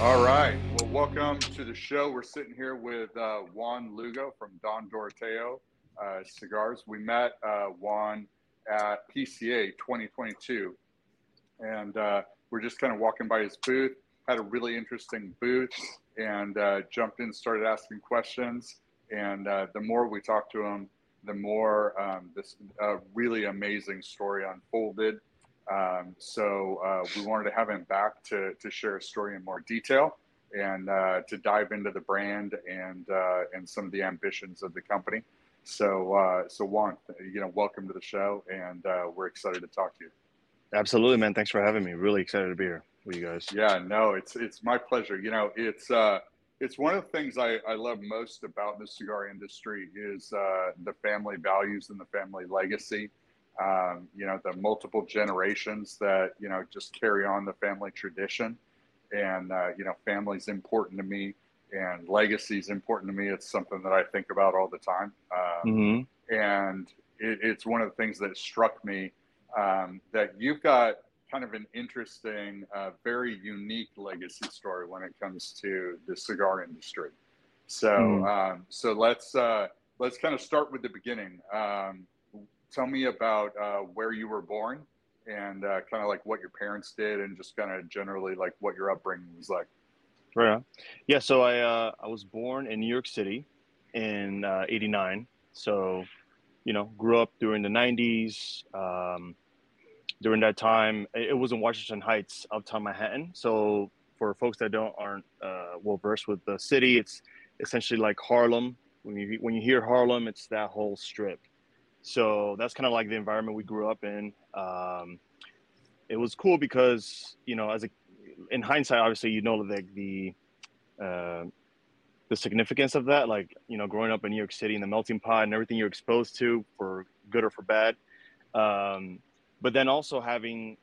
All right. Well, welcome to the show. We're sitting here with uh, Juan Lugo from Don Doroteo uh, Cigars. We met uh, Juan at PCA 2022, and uh, we're just kind of walking by his booth. Had a really interesting booth, and uh, jumped in, started asking questions. And uh, the more we talked to him, the more um, this really amazing story unfolded. Um, so uh, we wanted to have him back to, to share a story in more detail and uh, to dive into the brand and uh, and some of the ambitions of the company. So uh, so Juan, you know, welcome to the show, and uh, we're excited to talk to you. Absolutely, man. Thanks for having me. Really excited to be here with you guys. Yeah, no, it's it's my pleasure. You know, it's uh, it's one of the things I, I love most about the cigar industry is the family values and the family legacy um, you know, the multiple generations that, you know, just carry on the family tradition. And, uh, you know, family's important to me and legacy is important to me. It's something that I think about all the time. Um, mm-hmm. And it, it's one of the things that struck me um, that you've got kind of an interesting, uh, very unique legacy story when it comes to the cigar industry. So, mm. um, so let's uh, let's kind of start with the beginning. Um, tell me about uh, where you were born and uh, kind of like what your parents did and just kind of generally like what your upbringing was like. Right. Yeah. So I uh, I was born in New York City in '89. Uh, so, you know, grew up during the '90s. Um, during that time, it was in Washington Heights, uptown Manhattan. So for folks that don't aren't uh, well versed with the city, it's essentially like Harlem. When you when you hear Harlem, it's that whole strip. So that's kind of like the environment we grew up in. Um, it was cool because you know, as a in hindsight, obviously you know like the uh, the significance of that. Like you know, growing up in New York City and the melting pot and everything you're exposed to for good or for bad. Um, but then also having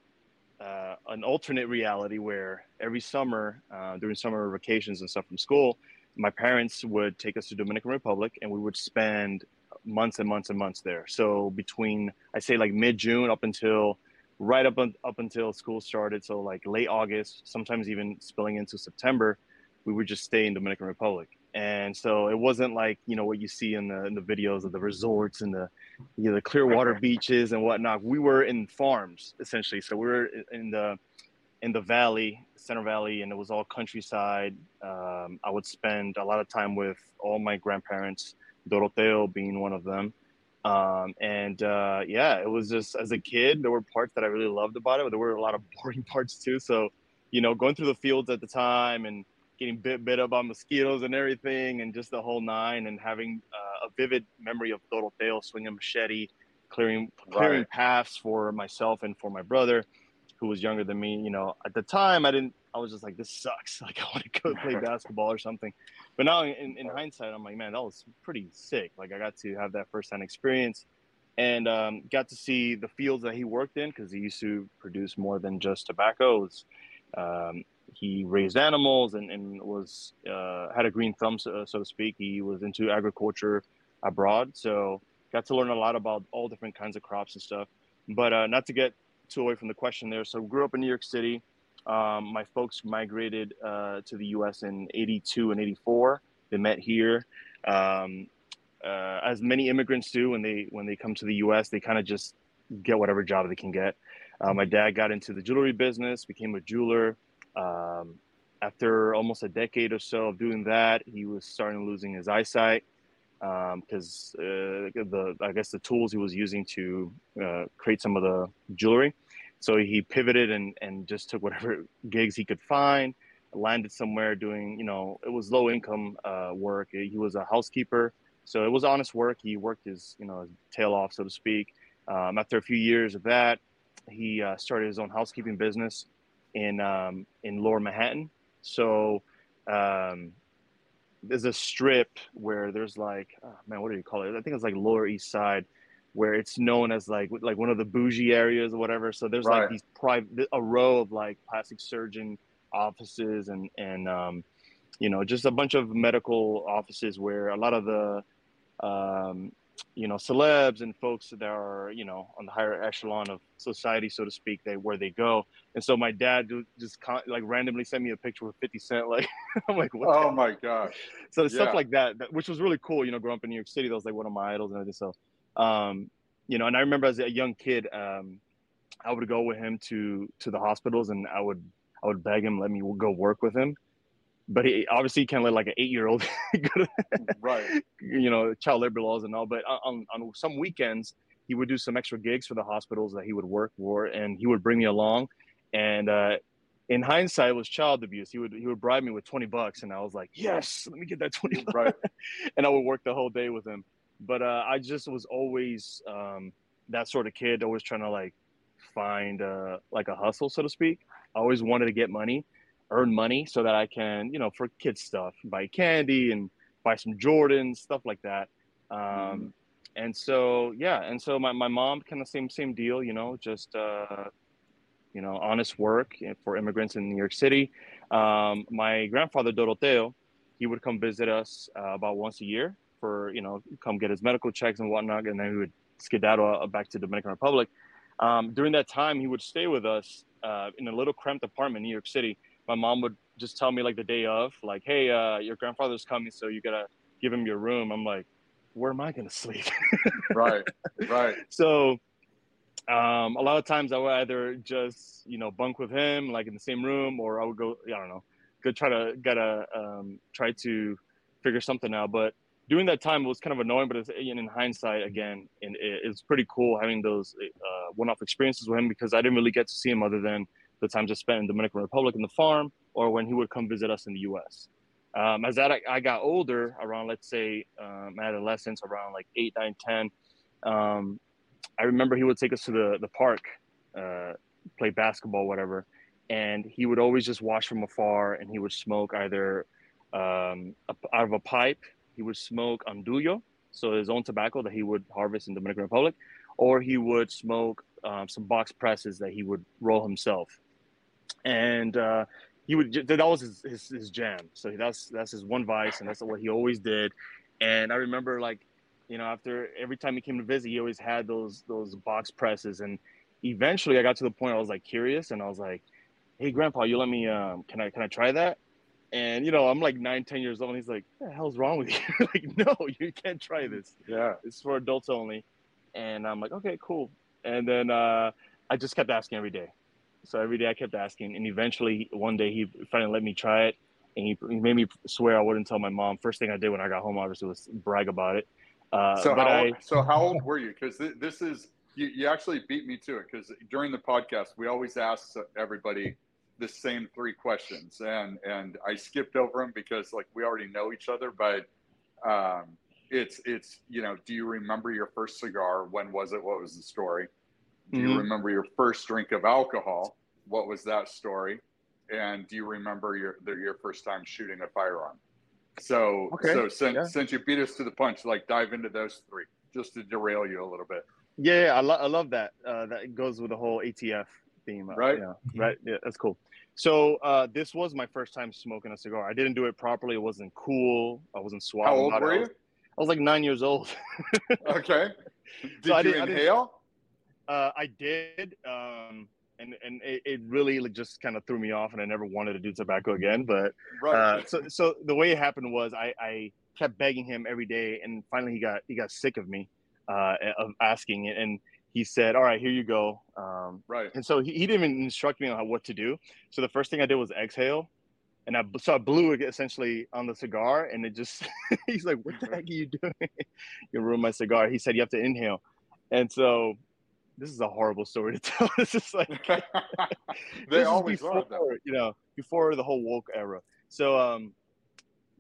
uh, an alternate reality where every summer uh, during summer vacations and stuff from school, my parents would take us to Dominican Republic and we would spend months and months and months there. So between I say like mid June up until right up up until school started, so like late August, sometimes even spilling into September, we would just stay in Dominican Republic. And so it wasn't like you know what you see in the in the videos of the resorts and the you know, the clear water beaches and whatnot. We were in farms essentially, so we were in the in the valley, Center Valley, and it was all countryside. Um, I would spend a lot of time with all my grandparents Doroteo being one of them. Um, and uh, yeah, it was just as a kid, there were parts that I really loved about it, but there were a lot of boring parts too. So, you know, going through the fields at the time and getting bit bit up by mosquitoes and everything, and just the whole nine, and having uh, a vivid memory of Doroteo swinging machete, clearing clearing right. paths for myself and for my brother, who was younger than me. You know, at the time, I didn't. I was just like, this sucks. Like, I want to go play basketball or something. But now, in, in hindsight, I'm like, man, that was pretty sick. Like, I got to have that firsthand experience and um, got to see the fields that he worked in because he used to produce more than just tobaccos. Um, he raised animals and, and was uh, had a green thumb, so, so, to speak. He was into agriculture abroad, so got to learn a lot about all different kinds of crops and stuff. But uh, not to get too away from the question there. So grew up in New York City. Um, my folks migrated uh, to the U.S. in '82 and '84. They met here. Um, uh, as many immigrants do when they when they come to the U.S., they kind of just get whatever job they can get. Uh, my dad got into the jewelry business, became a jeweler. Um, after almost a decade or so of doing that, he was starting losing his eyesight because um, uh, the I guess the tools he was using to uh, create some of the jewelry so he pivoted and, and just took whatever gigs he could find, landed somewhere doing, you know, it was low income uh, work. He was a housekeeper. So it was honest work. He worked his, you know, tail off, so to speak. Um, after a few years of that, he uh, started his own housekeeping business in um, in Lower Manhattan. So um, there's a strip where there's like, oh, man, what do you call it? I think it's like Lower East Side where it's known as like like one of the bougie areas or whatever. So there's right. like these private a row of like plastic surgeon offices and and um, you know just a bunch of medical offices where a lot of the um, you know, celebs and folks that are, you know, on the higher echelon of society, so to speak, they where they go. And so my dad just like randomly sent me a picture with 50 Cent. Like, I'm like, what oh my gosh. So yeah. stuff like that, that, which was really cool, you know, growing up in New York City, that was like one of my idols and everything. So, um, you know, and I remember as a young kid, um, I would go with him to, to the hospitals and I would, I would beg him, let me go work with him. But he obviously can't let like an eight year old right. you know child labor laws and all but on, on some weekends he would do some extra gigs for the hospitals that he would work for and he would bring me along. And uh, in hindsight it was child abuse. He would he would bribe me with 20 bucks and i was like yes let me get that 20 right. and i would work the whole day with him but uh, i just was always um, that sort of kid always trying to like find uh, like a hustle so to speak i always wanted to get money earn money so that I can, you know, for kids stuff, buy candy and buy some Jordans, stuff like that. Um, mm. And so, yeah. And so my, my mom kind of same, same deal, you know, just, uh, you know, honest work for immigrants in New York City. Um, my grandfather, Doroteo, he would come visit us uh, about once a year for, you know, come get his medical checks and whatnot. And then he would skedaddle uh, back to Dominican Republic. Um, during that time, he would stay with us uh, in a little cramped apartment in New York City my mom would just tell me like the day of, like, "Hey, uh, your grandfather's coming, so you gotta give him your room." I'm like, "Where am I gonna sleep?" right, right. So, um, a lot of times I would either just you know bunk with him, like in the same room, or I would go, I don't know, go try to gotta um, try to figure something out. But during that time, it was kind of annoying, but it's, in hindsight, again, and it, it's pretty cool having those uh, one-off experiences with him because I didn't really get to see him other than the times I spent in Dominican Republic in the farm, or when he would come visit us in the U.S. Um, as that I got older, around let's say um, adolescence, around like eight, nine, ten, um, I remember he would take us to the the park, uh, play basketball, whatever, and he would always just watch from afar, and he would smoke either um, out of a pipe. He would smoke andullo, so his own tobacco that he would harvest in Dominican Republic, or he would smoke um, some box presses that he would roll himself and uh, he would that was his, his, his jam. So that's that's his one vice, and that's what he always did. And I remember like you know after every time he came to visit, he always had those those box presses. And eventually, I got to the point I was like curious, and I was like, "Hey, Grandpa, you let me? Um, can I can I try that?" And you know, I'm like nine, ten years old, and he's like, "What the hell's wrong with you?" like, no, you can't try this. Yeah, it's for adults only. And I'm like, okay, cool. And then uh, I just kept asking every day. So every day I kept asking, and eventually one day he finally let me try it, and he, he made me swear I wouldn't tell my mom. First thing I did when I got home, obviously, was brag about it. Uh, so how I, so how old were you? Because th- this is you, you actually beat me to it. Because during the podcast, we always ask everybody the same three questions, and and I skipped over them because like we already know each other, but. Um, it's it's you know do you remember your first cigar when was it what was the story do you mm-hmm. remember your first drink of alcohol? What was that story? And do you remember your your first time shooting a firearm? So okay. so since yeah. since you beat us to the punch, like dive into those three just to derail you a little bit. Yeah, yeah I, lo- I love that. Uh, that goes with the whole ATF theme, right? Yeah, right. Yeah, that's cool. So uh, this was my first time smoking a cigar. I didn't do it properly. It wasn't cool. I wasn't suave. How old were you? I was, I was, like nine years old. okay. Did so you inhale? Uh, I did, um, and and it, it really just kind of threw me off, and I never wanted to do tobacco again. But right. uh, so so the way it happened was I, I kept begging him every day, and finally he got he got sick of me uh, of asking it, and he said, "All right, here you go." Um, right. And so he, he didn't even instruct me on what to do. So the first thing I did was exhale, and I so I blew it essentially on the cigar, and it just he's like, "What the heck are you doing? you ruined my cigar." He said, "You have to inhale," and so this is a horrible story to tell. this is like they always before, are, you know, before the whole woke era. So um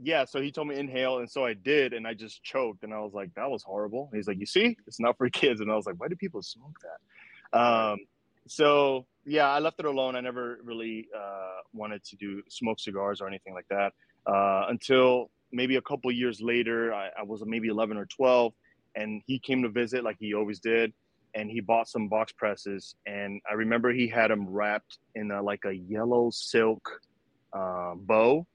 yeah, so he told me inhale, and so I did, and I just choked, and I was like, that was horrible. he's like, you see, it's not for kids, and I was like, why do people smoke that? Um, so yeah, I left it alone. I never really uh, wanted to do smoke cigars or anything like that uh, until maybe a couple years later. I, I was maybe 11 or 12, and he came to visit like he always did and he bought some box presses and i remember he had them wrapped in a, like a yellow silk uh, bow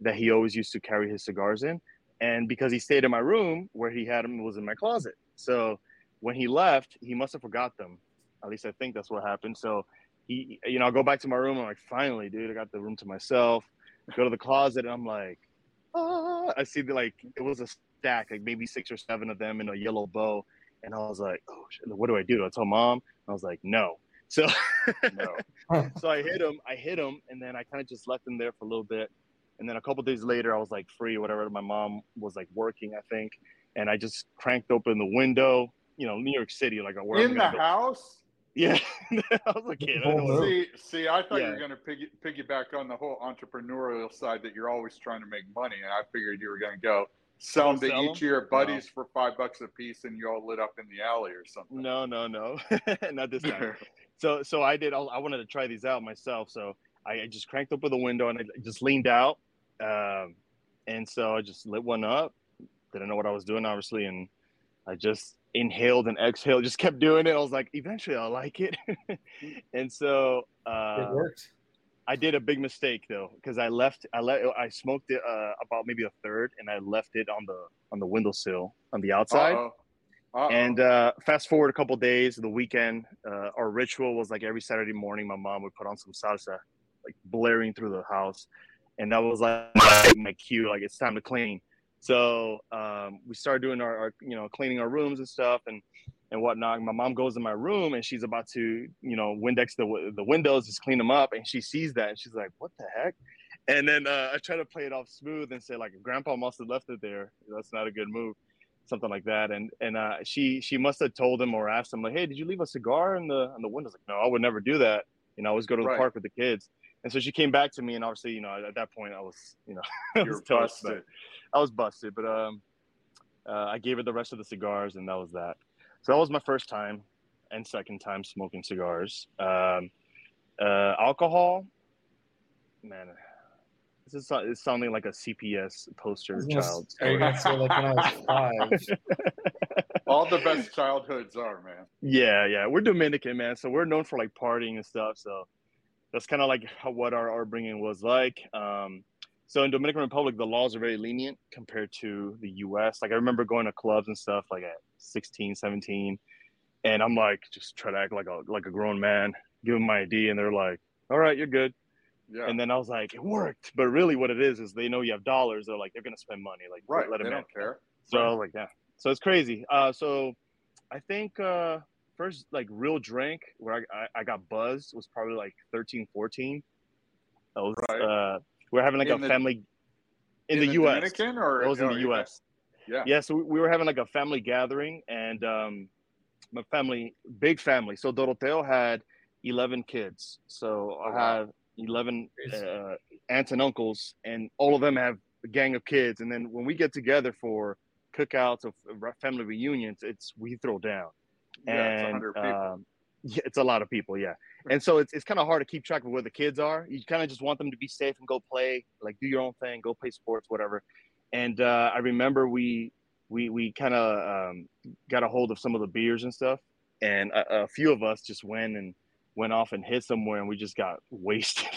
that he always used to carry his cigars in and because he stayed in my room where he had them was in my closet So when he left, he must have forgot them. At least I think that's what happened. So he, you know, I go back to my room. I'm like, finally, dude, I got the room to myself. Go to the closet, and I'm like, ah. I see the like it was a stack, like maybe six or seven of them in a yellow bow, and I was like, oh, shit, what do I do? Do I tell mom? I was like, no. So, no. so I hit him. I hit him, and then I kind of just left him there for a little bit. And then a couple days later, I was like free, whatever. My mom was like working, I think, and I just cranked open the window. You know, New York City, like where in the house. Yeah, I was a kid. I see, see, I thought yeah. you were going to piggy, piggyback on the whole entrepreneurial side that you're always trying to make money, and I figured you were going to go sell them to sell each them? of your buddies no. for five bucks a piece, and you all lit up in the alley or something. No, no, no, not this time. so, so I did. I wanted to try these out myself, so I just cranked open the window and I just leaned out, um, and so I just lit one up. Didn't know what I was doing, obviously, and I just inhaled and exhaled, just kept doing it. I was like, eventually I'll like it. and so uh, it worked. I did a big mistake though, because I left, I let, I smoked it uh, about maybe a third, and I left it on the on the windowsill on the outside. Uh-oh. Uh-oh. And uh, fast forward a couple days, the weekend, uh, our ritual was like every Saturday morning, my mom would put on some salsa, like blaring through the house, and that was like my, my cue, like it's time to clean. So um, we started doing our, our, you know, cleaning our rooms and stuff and and whatnot. My mom goes in my room and she's about to, you know, Windex the the windows, just clean them up, and she sees that and she's like, "What the heck?" And then uh, I try to play it off smooth and say like, "Grandpa must have left it there. That's not a good move." Something like that, and and uh, she she must have told him or asked him like, "Hey, did you leave a cigar in the on the windows?" Like, no, I would never do that. You know, I always go to the right. park with the kids. And so she came back to me, and obviously, you know, at that point, I was, you know, I was busted. I was busted, but um, uh, I gave her the rest of the cigars, and that was that. So that was my first time and second time smoking cigars. Um, uh, alcohol, man, this is it's sounding like a CPS poster child. Are you gonna say like when I was five? All the best childhoods are, man. Yeah, yeah. We're Dominican, man, so we're known for like partying and stuff. So that's kind of like how, what our, our bringing was like. Um, so in Dominican Republic, the laws are very lenient compared to the U.S. Like I remember going to clubs and stuff like at 16, 17, and I'm like just try to act like a like a grown man, give them my ID, and they're like, "All right, you're good." Yeah. And then I was like, "It worked," but really, what it is is they know you have dollars. They're like, they're gonna spend money. Like, right? Let them they don't care. So right. Like, yeah. So it's crazy. Uh, so I think uh, first like real drink where I, I, I got buzzed was probably like 13, 14. I was right. uh, we're having like in a the, family in, in the, the, U.S. Dominican or it was in the U.S. Yeah. Yeah. So we were having like a family gathering, and um, my family, big family. So Doroteo had eleven kids. So oh, I have eleven uh, aunts and uncles, and all of them have a gang of kids. And then when we get together for cookouts of family reunions, it's we throw down. Yeah, and, it's um, yeah, it's a lot of people. Yeah and so it's, it's kind of hard to keep track of where the kids are. You kind of just want them to be safe and go play, like do your own thing, go play sports, whatever. And uh, I remember we we we kind of um, got a hold of some of the beers and stuff, and a, a, few of us just went and went off and hit somewhere, and we just got wasted.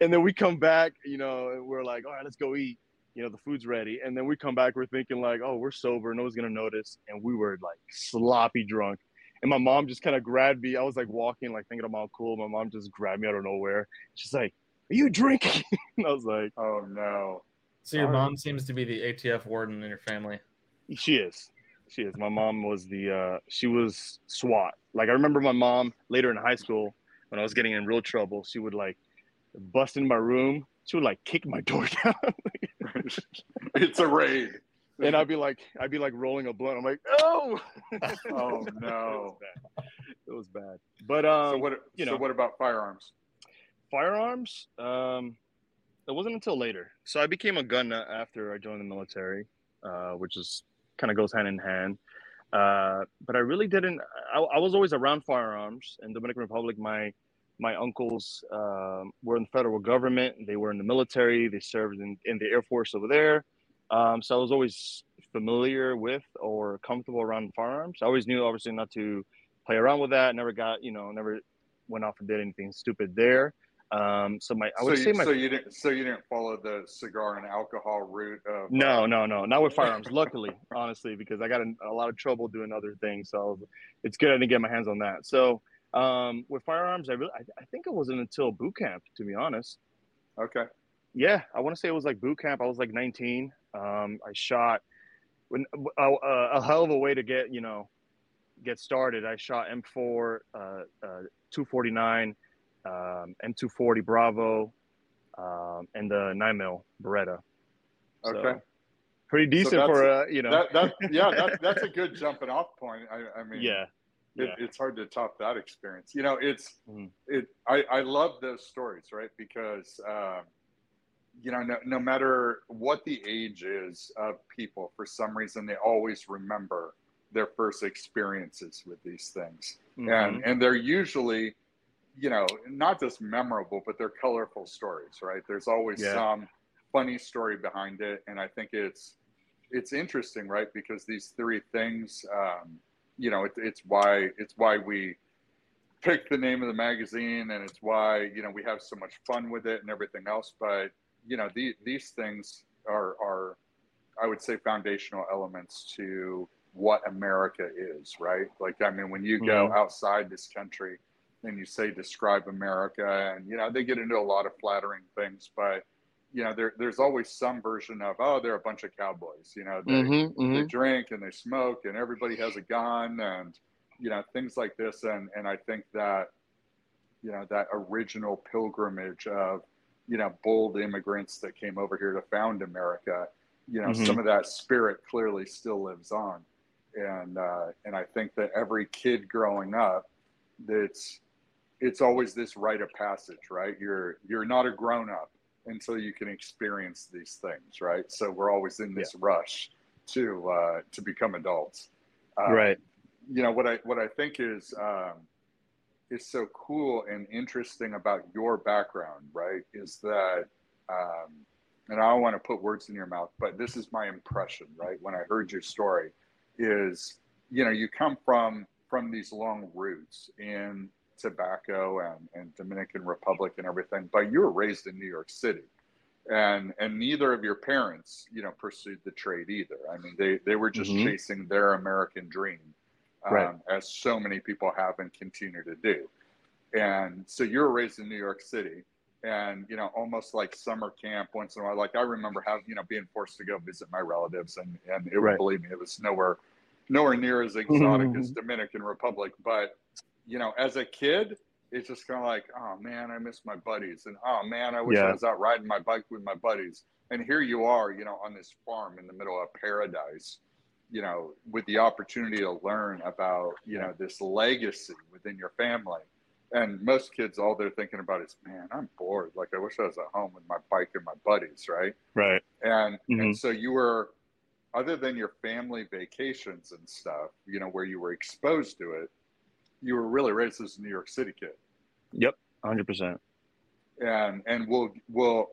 and then we come back, you know, and we're like, all right, let's go eat. You know, the food's ready, and then we come back, we're thinking like, oh, we're sober, no one's gonna notice, and we were like sloppy drunk and my mom just kind of grabbed me. I was like walking, like thinking I'm all cool. My mom just grabbed me out of nowhere. She's like, "Are you drinking?" and I was like, "Oh no." So your mom seems to be the ATF warden in your family. She is. She is. My mom was the. uh She was SWAT. Like I remember my mom later in high school when I was getting in real trouble. She would like bust in my room. She would like kick my door down. it's a raid and I'd be like, I'd be like rolling a blunt. I'm like, oh, oh no, it was bad. It was bad. But um, so what? You know, so what about firearms? Firearms. Um, it wasn't until later. So I became a gun nut after I joined the military, uh, which is kind of goes hand in hand. Uh, but I really didn't. I, I, was always around firearms in Dominican Republic. My my uncles um, were in the federal government. They were in the military. They served in, in the Air Force over there. Um, so I was always familiar with or comfortable around firearms. I always knew, obviously, not to play around with that. Never got, you know, never went off and did anything stupid there. Um, so my I so would you, say my so you didn't so you didn't follow the cigar and alcohol route of no uh, no no not with firearms. Luckily, honestly, because I got in a lot of trouble doing other things, so it's good I didn't get my hands on that. So um, with firearms, I really I, I think it wasn't until boot camp, to be honest. okay Yeah, I want to say it was like boot camp. I was like 19. Um, I shot when a, a, a hell of a way to get you know get started. I shot M4, uh, uh, 249, um, M240 Bravo, um, and the 9 mil Beretta. So, okay pretty decent that's- for uh, you know. that, that yeah that, that's a good jumping off point i, I mean yeah, it, yeah. it's hard to top that experience you know it's Mhm. it I, I love those stories right because um, you know no, no matter what the age is of people for some reason they always remember their first experiences with these things Mhm. and and they're usually you know not just memorable but they're colorful stories right there's always Yeah. some funny story behind it and i think it's it's interesting right because these three things um, you know it, it's why it's why we picked the name of the magazine and it's why you know we have so much fun with it and everything else. But you know the, these things are are i would say foundational elements to what america is right? Like i mean when you go outside this country and you say describe america and you know they get into a lot of flattering things but you know there, there's always some version of oh they're a bunch of cowboys you know they, Mhm, they mhm. drink and they smoke and everybody has a gun and you know things like this and and i think that you know that original pilgrimage of you know bold immigrants that came over here to found america you know Mhm. some of that spirit clearly still lives on and uh and i think that every kid growing up that's it's always this rite of passage right you're you're not a grown up until you can experience these things right so we're always in this rush to uh to become adults uh, right. you know what I what I think is um, is so cool and interesting about your background, right? Is that um, and I don't want to put words in your mouth, but this is my impression, right? When I heard your story, is you know you come from from these long roots in tobacco and, and Dominican Republic and everything, but you were raised in New York City. And and neither of your parents, you know, pursued the trade either. I mean, they they were just Mhm. chasing their American dream um, Right. as so many people have and continue to do. And so you were raised in New York City, and you know, almost like summer camp once in a while. Like I remember having, you know, being forced to go visit my relatives, and and it, Right. believe me, it was nowhere, nowhere near as exotic as Dominican Republic. But you know, as a kid, it's just kind of like, oh man, I miss my buddies, and oh man, I wish I was out riding my bike with my buddies. And here you are, you know, on this farm in the middle of paradise, you know, with the opportunity to learn about, you know, this legacy within your family. And most kids, all they're thinking about is, man, I'm bored. Like, I wish I was at home with my bike and my buddies, right? Right. And Mhm. and so you were, other than your family vacations and stuff, you know, where you were exposed to it, you were really raised as a New York City kid. Yep. 100%. and and we'll we'll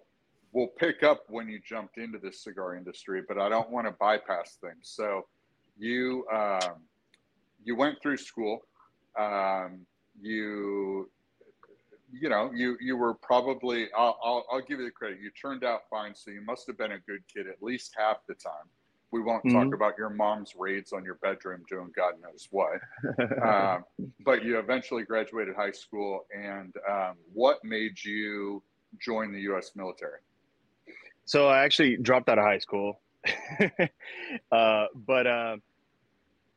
we'll pick up when you jumped into this cigar industry but i don't want to bypass things. So you um, you went through school. Um, you you know you you were probably I'll, I'll i'll give you the credit. You turned out fine so you must have been a good kid at least half the time we won't talk Mhm. about your mom's raids on your bedroom doing god knows what um, but you eventually graduated high school and um, what made you join the u.s military So I actually dropped out of high school, uh, but uh,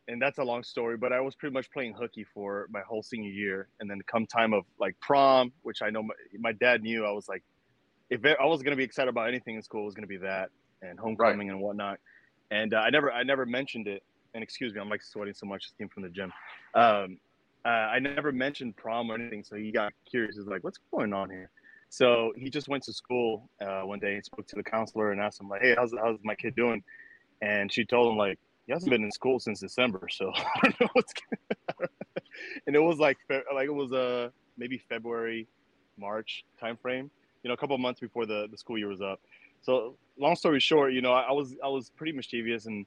and that's a long story. But I was pretty much playing hooky for my whole senior year, and then come time of like prom, which I know my, my dad knew. I was like, if I was gonna be excited about anything in school, it was gonna be that and homecoming and whatnot. And uh, I never I never mentioned it. And excuse me, I'm like sweating so much. Just came from the gym. Um, uh, I never mentioned prom or anything, so he got curious. He's like, "What's going on here?" So he just went to school uh, one day and spoke to the counselor and asked him like, "Hey, how's how's my kid doing?" And she told him like, "He hasn't been in school since December, so I don't know what's." And it was like like it was uh maybe February, March time frame. You know, a couple of months before the the school year was up. So long story short, you know, I, I was I was pretty mischievous and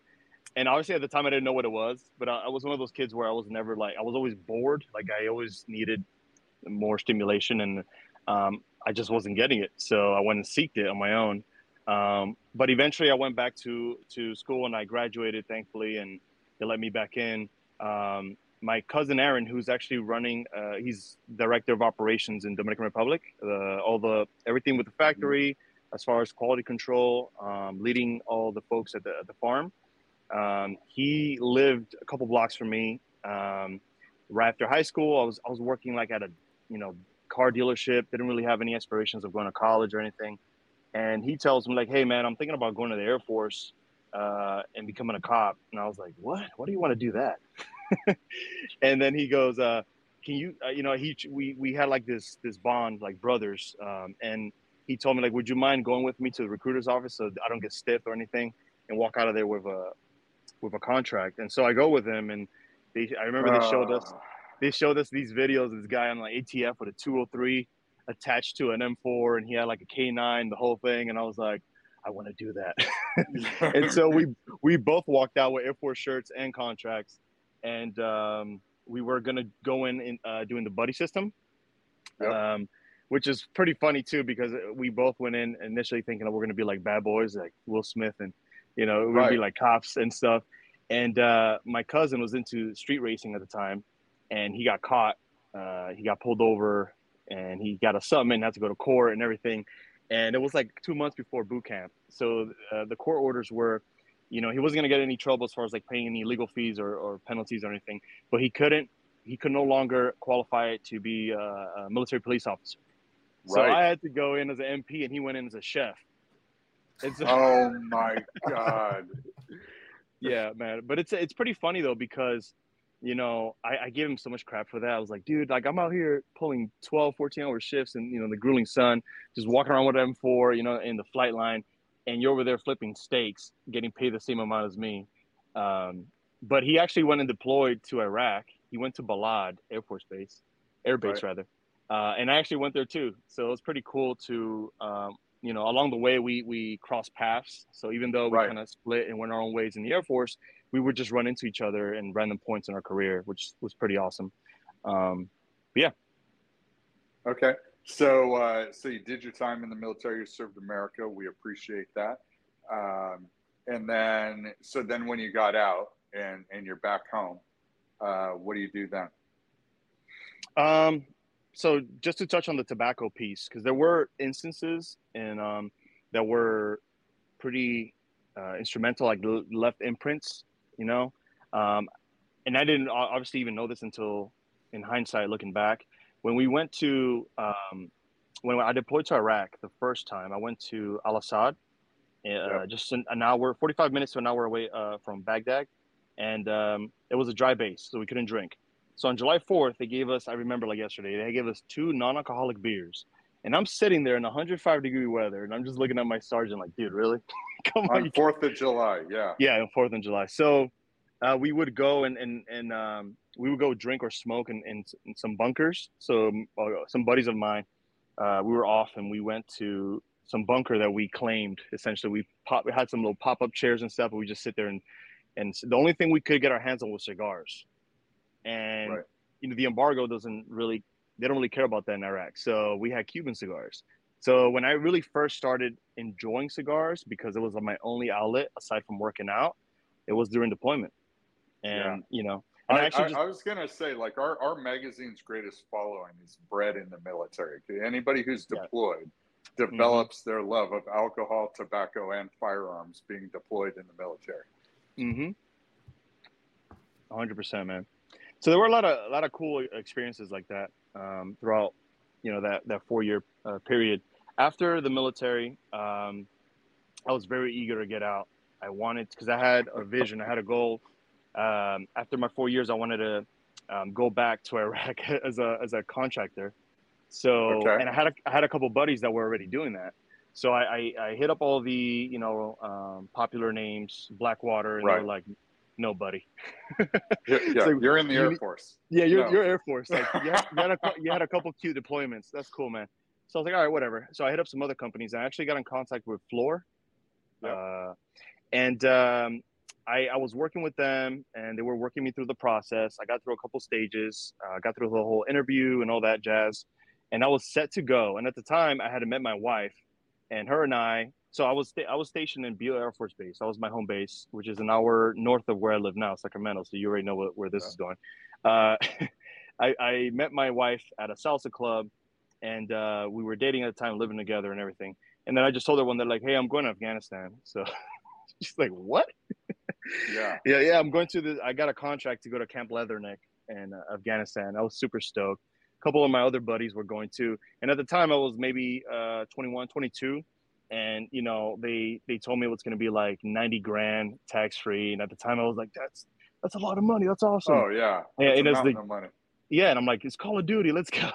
and obviously at the time I didn't know what it was, but I, I was one of those kids where I was never like I was always bored. Like I always needed more stimulation and um, I just wasn't getting it. So I went and seeked it on my own. Um, but eventually, I went back to to school and I graduated, thankfully, and they let me back in. Um, my cousin Aaron, who's actually running, uh, he's director of operations in Dominican Republic. Uh, all the everything with the factory, as far as quality control, um, leading all the folks at the, at the farm. Um, he lived a couple blocks from me. Um, right after high school, I was I was working like at a you know car dealership. Didn't really have any aspirations of going to college or anything. And he tells me like, "Hey man, I'm thinking about going to the Air Force uh, and becoming a cop." And I was like, "What? What do you want to do that?" and then he goes, uh, "Can you? Uh, you know, he we we had like this this bond like brothers." Um, and he told me like, "Would you mind going with me to the recruiter's office so I don't get stiff or anything, and walk out of there with a with a contract?" And so I go with him, and they, I remember they showed us Ah, they showed us these videos of this guy on like ATF with a 203 attached to an M4 and he had like a K9 the whole thing and I was like I want to do that. and so we we both walked out with Air Force shirts and contracts and um, we were going to go in and uh, doing the buddy system. Yep. Um, which is pretty funny too because we both went in initially thinking that we're going to be like bad boys like Will Smith and you know we'd be like cops and stuff and uh, my cousin was into street racing at the time and he got caught. Uh, he got pulled over and he got a summon, had to go to court and everything. And it was like two months before boot camp. So uh, the court orders were, you know, he wasn't going to get any trouble as far as like paying any legal fees or, or penalties or anything, but he couldn't, he could no longer qualify to be a, a military police officer. So I had to go in as an MP and he went in as a chef. It's, oh my god. yeah, man. But it's it's pretty funny though because, you know, I, I gave him so much crap for that. I was like, dude, like I'm out here pulling 12, 14 hour shifts and you know the grueling sun, just walking around with M4, you know, in the flight line, and you're over there flipping steaks, getting paid the same amount as me. Um, but he actually went and deployed to Iraq. He went to Balad Air Force Base, Air Base Right. rather, uh, and I actually went there too. So it was pretty cool to, um, you know, along the way we we crossed paths. So even though we Right. kind of split and went our own ways in the Air Force, we would just run into each other in random points in our career, which was pretty awesome. Um, yeah. Okay. So, uh, so you did your time in the military. You served America. We appreciate that. Um, and then, so then when you got out and and you're back home, uh, what do you do then? Um, so just to touch on the tobacco piece, because there were instances and um, that were pretty uh, instrumental, like l- left imprints, you know. Um, and I didn't obviously even know this until in hindsight, looking back. When we went to um, when I deployed to Iraq the first time, I went to Al Asad, uh, Yep. just an, an hour, forty-five minutes to an hour away uh, from Baghdad, and um, it was a dry base, so we couldn't drink. So on July 4th, they gave us, I remember like yesterday, they gave us two non alcoholic beers. And I'm sitting there in 105 degree weather and I'm just looking at my sergeant like, dude, really? Come on. On Fourth of July, yeah. yeah, on Fourth of July. So uh, we would go and and and um, we would go drink or smoke in, in, in some bunkers. So um, uh, some buddies of mine, uh, we were off and we went to some bunker that we claimed. Essentially, we pop we had some little pop up chairs and stuff, and we just sit there and and the only thing we could get our hands on was cigars. And Right. you know the embargo doesn't really they don't really care about that in Iraq. So we had Cuban cigars. So when I really first started enjoying cigars, because it was my only outlet aside from working out, it was during deployment. And you know, and I, I, actually I, just I was gonna say, like our, our magazine's greatest following is bred in the military. Anybody who's Yeah. Mm-hmm. deployed develops their love of alcohol, tobacco, and firearms being deployed in the military. Mm-hmm. hundred percent, man. So there were a lot of a lot of cool experiences like that um, throughout, you know, that that four year uh, period. After the military, um, I was very eager to get out. I wanted because I had a vision, I had a goal. Um, after my four years, I wanted to um, go back to Iraq as a as a contractor. So Okay. and I had a, I had a couple buddies that were already doing that. So I, I, I hit up all the you know um, popular names, Blackwater, and they Right. were like, "No, buddy. Yeah, yeah, you're in the Air Force. Yeah, you're, No. you're Air Force. Like you had, you, had a, you had a couple cute deployments. That's cool, man. So I was like, all right, whatever. So I hit up some other companies. I actually got in contact with Fluor, Yep. uh, and um, I, I was working with them, and they were working me through the process. I got through a couple stages. I uh, got through the whole interview and all that jazz, and I was set to go. And at the time, I had met my wife, and her and I. So I was sta- I was stationed in Beale Air Force Base. That was my home base, which is an hour north of where I live now, Sacramento. So you already know what, where this yeah. is going. Uh, I, I met my wife at a salsa club, and uh, we were dating at the time, living together and everything. And then I just told her one day, like, "Hey, I'm going to Afghanistan." So she's like, "What?" Yeah, yeah, yeah. I'm going to the. I got a contract to go to Camp Leatherneck in uh, Afghanistan. I was super stoked. A couple of my other buddies were going too, and at the time I was maybe uh, 21, 22, and you know they they told me it was going to be like 90 grand tax free, and at the time I was like, "That's that's a lot of money. That's awesome." Oh yeah, yeah, and the money. Yeah, and I'm like, "It's Call of Duty. Let's go."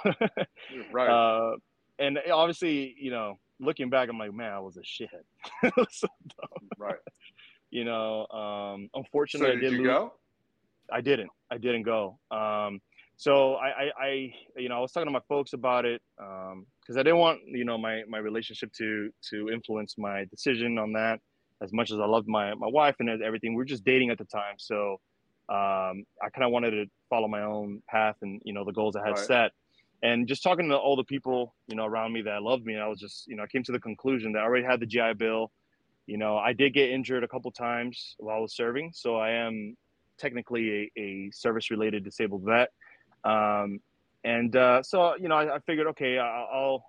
right. Uh, and obviously, you know, looking back, I'm like, man, I was a shithead. so right. You know, um, unfortunately, so I did you lose. Go? I didn't. I didn't go. Um, so I, I, I, you know, I was talking to my folks about it because I didn't want, you know, my my relationship to to influence my decision on that. As much as I loved my my wife and everything, we were just dating at the time. So um, I kind of wanted to follow my own path and you know the goals I had Right. set. And just talking to all the people, you know, around me that loved me, I was just, you know, I came to the conclusion that I already had the GI Bill. You know, I did get injured a couple times while I was serving, so I am technically a, a service-related disabled vet. Um, and uh, so, you know, I, I figured, okay, I- I'll.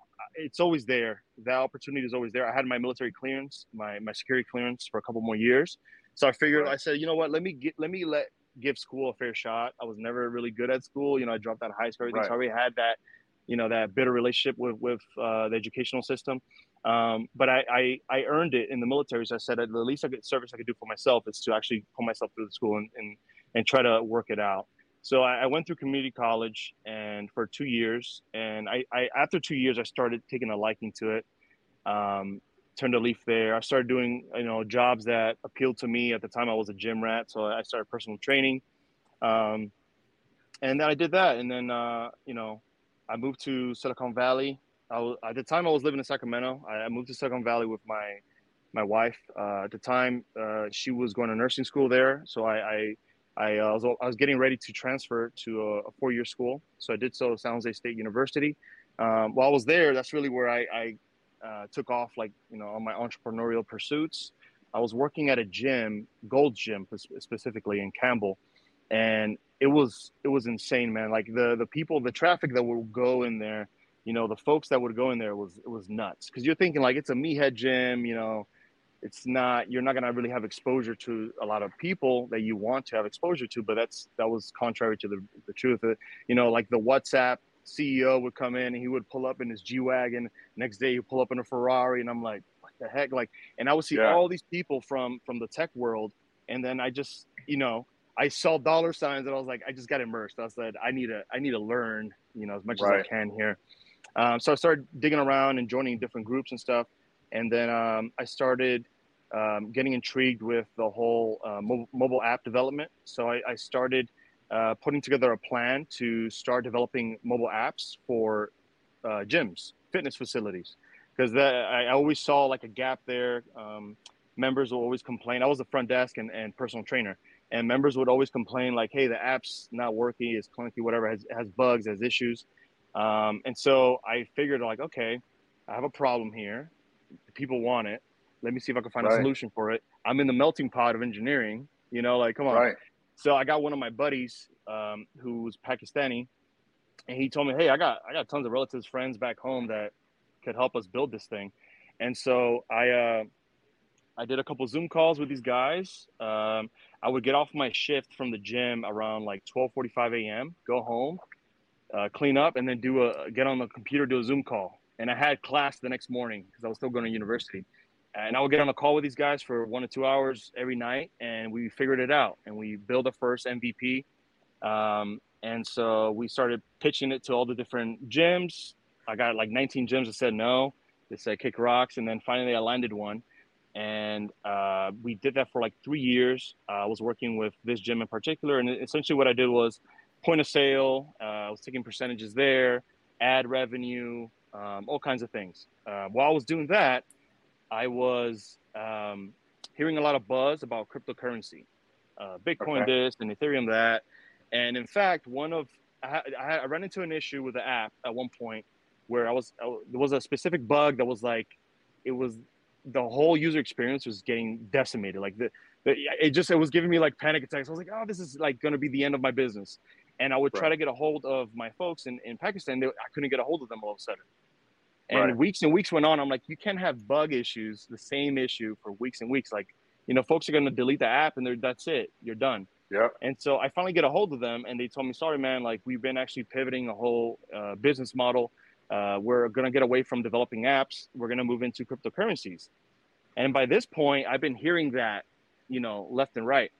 It's always there. That opportunity is always there. I had my military clearance, my my security clearance for a couple more years. So I figured, Right. I said, you know what? Let me get, let me let give school a fair shot. I was never really good at school. You know, I dropped out of high school. Everything. So I already had that, you know, that bitter relationship with with uh, the educational system. Um, but I, I I earned it in the military. So I said, the least I could service I could do for myself is to actually put myself through the school and and, and try to work it out. So I, I went through community college and for two years, and I, I after two years I started taking a liking to it. Um, turned a leaf there. I started doing you know jobs that appealed to me at the time. I was a gym rat, so I started personal training, um, and then I did that. And then uh, you know I moved to Silicon Valley. I was, at the time I was living in Sacramento. I, I moved to Silicon Valley with my my wife. Uh, at the time, uh, she was going to nursing school there, so I. I I, uh, was, I was getting ready to transfer to a, a four-year school, so I did so at San Jose State University. Um, while I was there, that's really where I, I uh, took off, like you know, on my entrepreneurial pursuits. I was working at a gym, Gold Gym specifically in Campbell, and it was it was insane, man. Like the the people, the traffic that would go in there, you know, the folks that would go in there was it was nuts. Because you're thinking like it's a meathead gym, you know, it's not you're not gonna really have exposure to a lot of people that you want to have exposure to. But that's that was contrary to the the truth. You know, like the WhatsApp CEO would come in and he would pull up in his G wagon. Next day, he'd pull up in a Ferrari, and I'm like, what the heck? Like, and I would see Yeah. all these people from from the tech world, and then I just, you know, I saw dollar signs, and I was like, I just got immersed. I said, I need to, I need to learn, you know, as much as I can here. Um, so I started digging around and joining different groups and stuff, and then um, I started um, getting intrigued with the whole uh, mo- mobile app development. So I, I started uh, putting together a plan to start developing mobile apps for uh, gyms, fitness facilities, because I, always saw like a gap there. Um, members will always complain. I was the front desk and, and personal trainer, and members would always complain like, "Hey, the app's not working, it's clunky, whatever, has has bugs, has issues." Um, and so I figured like, okay, I have a problem here. People want it. Let me see if I can find a solution for it. I'm in the melting pot of engineering. You know, like come on. Right. So I got one of my buddies um, who was Pakistani, and he told me, "Hey, I got I got tons of relatives, friends back home that could help us build this thing." And so I uh, I did a couple Zoom calls with these guys. Um, I would get off my shift from the gym around like 12:45 a.m. Go home, uh, clean up, and then do a get on the computer, do a Zoom call. And I had class the next morning because I was still going to university. And I would get on a call with these guys for one to two hours every night, and we figured it out. And we built a first MVP. Um, and so we started pitching it to all the different gyms. I got like 19 gyms that said no. They said kick rocks, and then finally I landed one. And uh, we did that for like three years. Uh, I was working with this gym in particular, and essentially what I did was point of sale. Uh, I was taking percentages there, ad revenue, um, all kinds of things. Uh, while I was doing that, I was um, hearing a lot of buzz about cryptocurrency, uh, Bitcoin Okay. this and Ethereum that. And in fact, one of I, I, I ran into an issue with the app at one point where I was, I, there was a specific bug that was like, it was the whole user experience was getting decimated. Like the, the it just, it was giving me like panic attacks. I was like, oh, this is like going to be the end of my business. And I would try to get a hold of my folks in, in Pakistan. They, I couldn't get a hold of them all of a sudden. And Right. weeks and weeks went on. I'm like, you can't have bug issues, the same issue for weeks and weeks. Like, you know, folks are going to delete the app and they're, that's it. You're done. Yep. And so I finally get a hold of them, and they told me, "Sorry, man. Like we've been actually pivoting a whole uh, business model. Uh, we're gonna get away from developing apps. We're gonna move into cryptocurrencies." And by this point, I've been hearing that, you know, left and right.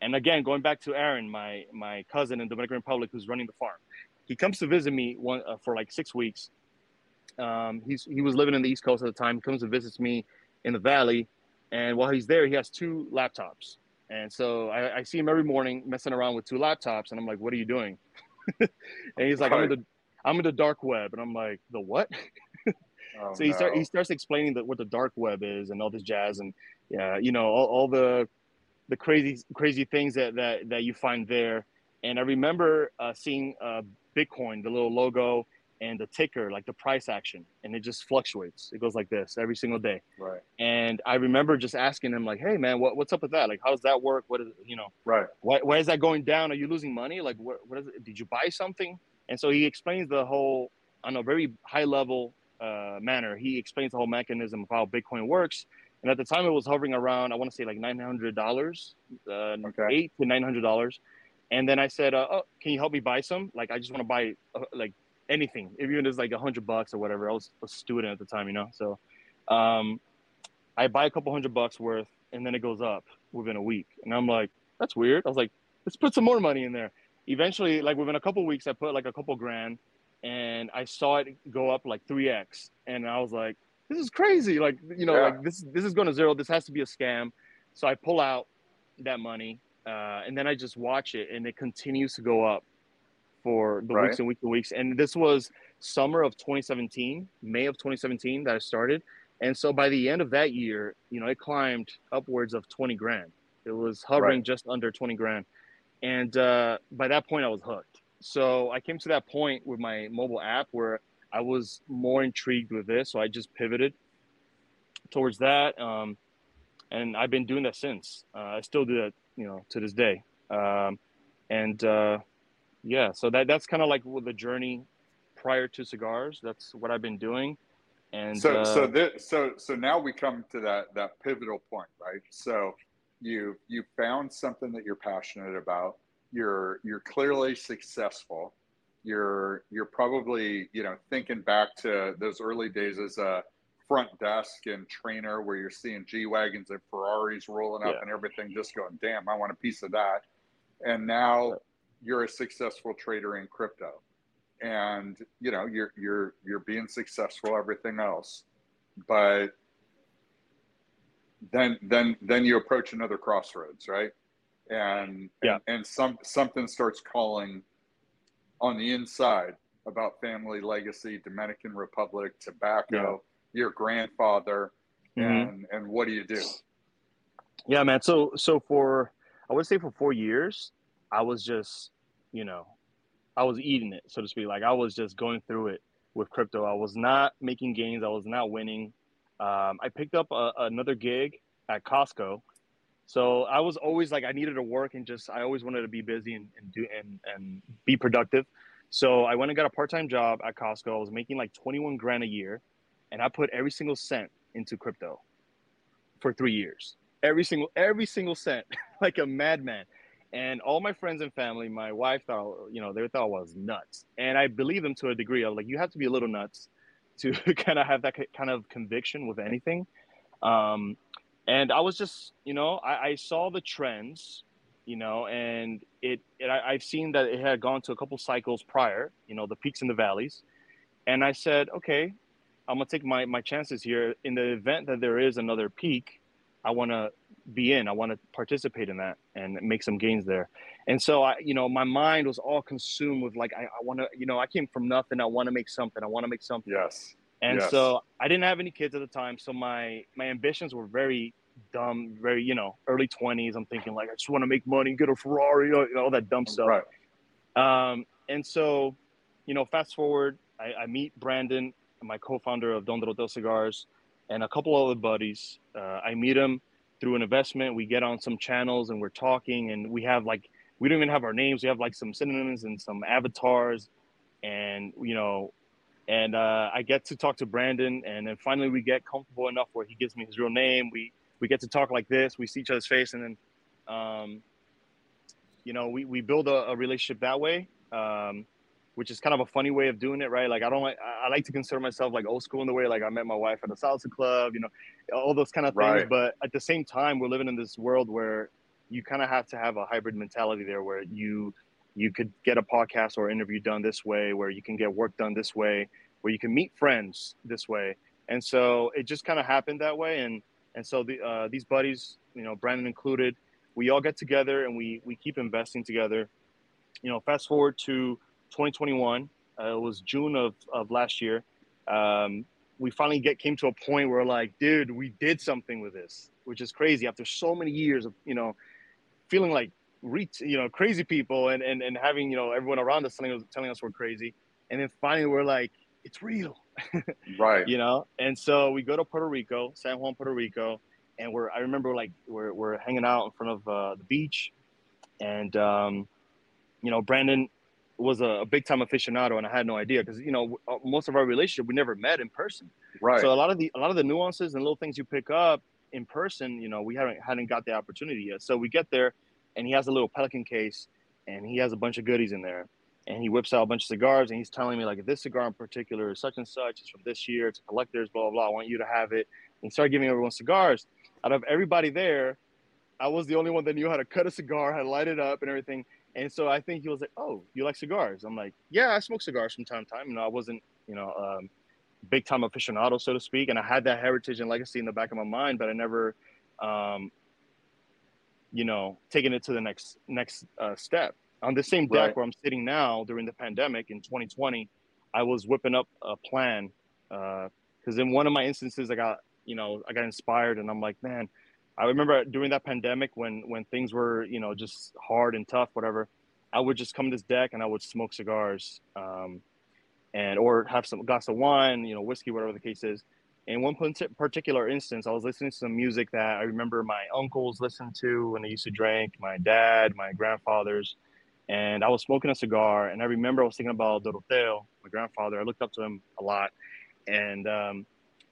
And again, going back to Aaron, my my cousin in Dominican Republic, who's running the farm, he comes to visit me one uh, for like six weeks. Um, he's he was living in the East Coast at the time. He comes and visits me in the Valley, and while he's there, he has two laptops. And so I, I see him every morning messing around with two laptops, and I'm like, "What are you doing?" and he's like, "I'm in the I'm in the dark web," and I'm like, "The what?" Oh, so he start no. he starts explaining that what the dark web is and all this jazz and yeah you know all, all the the crazy crazy things that that that you find there and i remember uh, seeing uh, bitcoin the little logo and the ticker like the price action and it just fluctuates it goes like this every single day right. and i remember just asking him like hey man what, what's up with that like how does that work what is you know Right. why, why is that going down? Are you losing money? Like, what, what is it? Did you buy something? And so he explains the whole, on a very high level uh, manner, he explains the whole mechanism of how Bitcoin works. And at the time, it was hovering around, I want to say like $900, uh, Okay. eight to $900. And then I said, uh, oh, can you help me buy some? Like, I just want to buy uh, like anything, even if it's like a hundred bucks or whatever. I was a student at the time, you know? So um, I buy a couple hundred bucks worth and then it goes up within a week. And I'm like, that's weird. I was like, let's put some more money in there. Eventually, like within a couple weeks, I put like a couple grand and I saw it go up like 3x. And I was like, this is crazy. Like, you know, Yeah. like this, this is going to zero. This has to be a scam. So I pull out that money uh, and then I just watch it and it continues to go up for the Right. weeks and weeks and weeks. And this was summer of 2017, May of 2017 that I started. And so by the end of that year, you know, it climbed upwards of 20 grand. It was hovering Right. just under 20 grand. And uh, by that point, I was hooked. So I came to that point with my mobile app where I was more intrigued with this. So I just pivoted towards that. Um, and I've been doing that since. Uh, I still do that, you know, to this day. Um, and uh, yeah, so that that's kind of like the journey prior to cigars. That's what I've been doing. And so uh, so this so so now we come to that that pivotal point right so you you found something that you're passionate about you're you're clearly successful you're you're probably you know thinking back to those early days as a front desk and trainer where you're seeing g wagons and ferraris rolling up Yeah. and everything just going damn i want a piece of that and now. You're a successful trader in crypto and you know you're you're you're being successful everything else but then then then you approach another crossroads right and Yeah. and, and some something starts calling on the inside about family legacy dominican republic tobacco your grandfather Mhm. and and what do you do Yeah, man. So so for I would say for four years, I was just, you know, I was eating it, so to speak. Like I was just going through it with crypto. I was not making gains. I was not winning. Um, I picked up a, another gig at Costco. So I was always like I needed to work and just I always wanted to be busy and, and do and, and be productive. So I went and got a part-time job at Costco. I was making like 21 grand a year and I put every single cent into crypto for three years every single every single cent like a madman and all my friends and family my wife thought you know they thought I was nuts. And i believe them to a degree of like you have to be a little nuts to kind of have that kind of conviction with anything. Um, and i was just you know I, I saw the trends you know and it, it I, i've seen that it had gone to a couple cycles prior you know the peaks and the valleys. And i said okay i'm gonna take my, my chances here. In the event that there is another peak I want to be in. I want to participate in that and make some gains there. And so I, you know, my mind was all consumed with like, I, I want to, you know, I came from nothing. I want to make something. I want to make something. yes And Yes. so I didn't have any kids at the time. So my, my ambitions were very dumb, very, you know, early twenties. I'm thinking like, I just want to make money, get a Ferrari, you know, all that dumb stuff. right Um, and so, you know, fast forward, I, I meet Brandon my co-founder of Don Doroteo Cigars, and a couple other buddies. Uh, I meet him through an investment. We get on some channels and we're talking, and we have like we don't even have our names. We have like some synonyms and some avatars, and you know, and uh, I get to talk to Brandon, and then finally we get comfortable enough where he gives me his real name. We we get to talk like this. We see each other's face, and then, um, you know, we we build a, a relationship that way. Um, which is kind of a funny way of doing it, right? Like I don't like I like to consider myself like old school in the way like I met my wife at a salsa club, you know, all those kind of things. Right. But at the same time, we're living in this world where you kind of have to have a hybrid mentality there, where you you could get a podcast or interview done this way, where you can get work done this way, where you can meet friends this way, and so it just kind of happened that way, and and so the uh, these buddies, you know, Brandon included, we all get together and we we keep investing together. You know, fast forward to 2021. Uh, it was June of, of last year. Um, we finally get came to a point where like, dude, we did something with this, which is crazy. After so many years of you know, feeling like re- you know crazy people and, and and having you know everyone around us telling us telling us we're crazy, and then finally we're like, it's real, right? you know. And so we go to Puerto Rico, San Juan, Puerto Rico, and we're I remember like we're we're hanging out in front of uh, the beach, and um, you know Brandon was a, a big time aficionado, and I had no idea because you know uh, most of our relationship we never met in person. Right. So a lot of the a lot of the nuances and little things you pick up in person, you know, we haven't hadn't got the opportunity yet. So we get there, and he has a little Pelican case, and he has a bunch of goodies in there, and he whips out a bunch of cigars, and he's telling me like, this cigar in particular is such and such, it's from this year, it's collector's, blah blah blah. I want you to have it. And he started giving everyone cigars. Out of everybody there, I was the only one that knew how to cut a cigar, how to light it up, and everything. And so I think he was like, "Oh, you like cigars?" I'm like, "Yeah, I smoke cigars from time to time." You know, I wasn't, you know, um, big time aficionado, so to speak, and I had that heritage and legacy in the back of my mind, but I never, um, you know, taken it to the next next uh, step. On the same deck Right. where I'm sitting now during the pandemic in 2020, I was whipping up a plan because in one of my instances, I got, you know, I got inspired, and I'm like, man, I remember during that pandemic when when things were you know just hard and tough, whatever. I would just come to this deck and I would smoke cigars, um, and or have some glass of wine, you know, whiskey, whatever the case is. In one particular instance, I was listening to some music that I remember my uncles listened to when they used to drink, my dad, my grandfathers, and I was smoking a cigar. And I remember I was thinking about Doroteo, my grandfather. I looked up to him a lot, and um,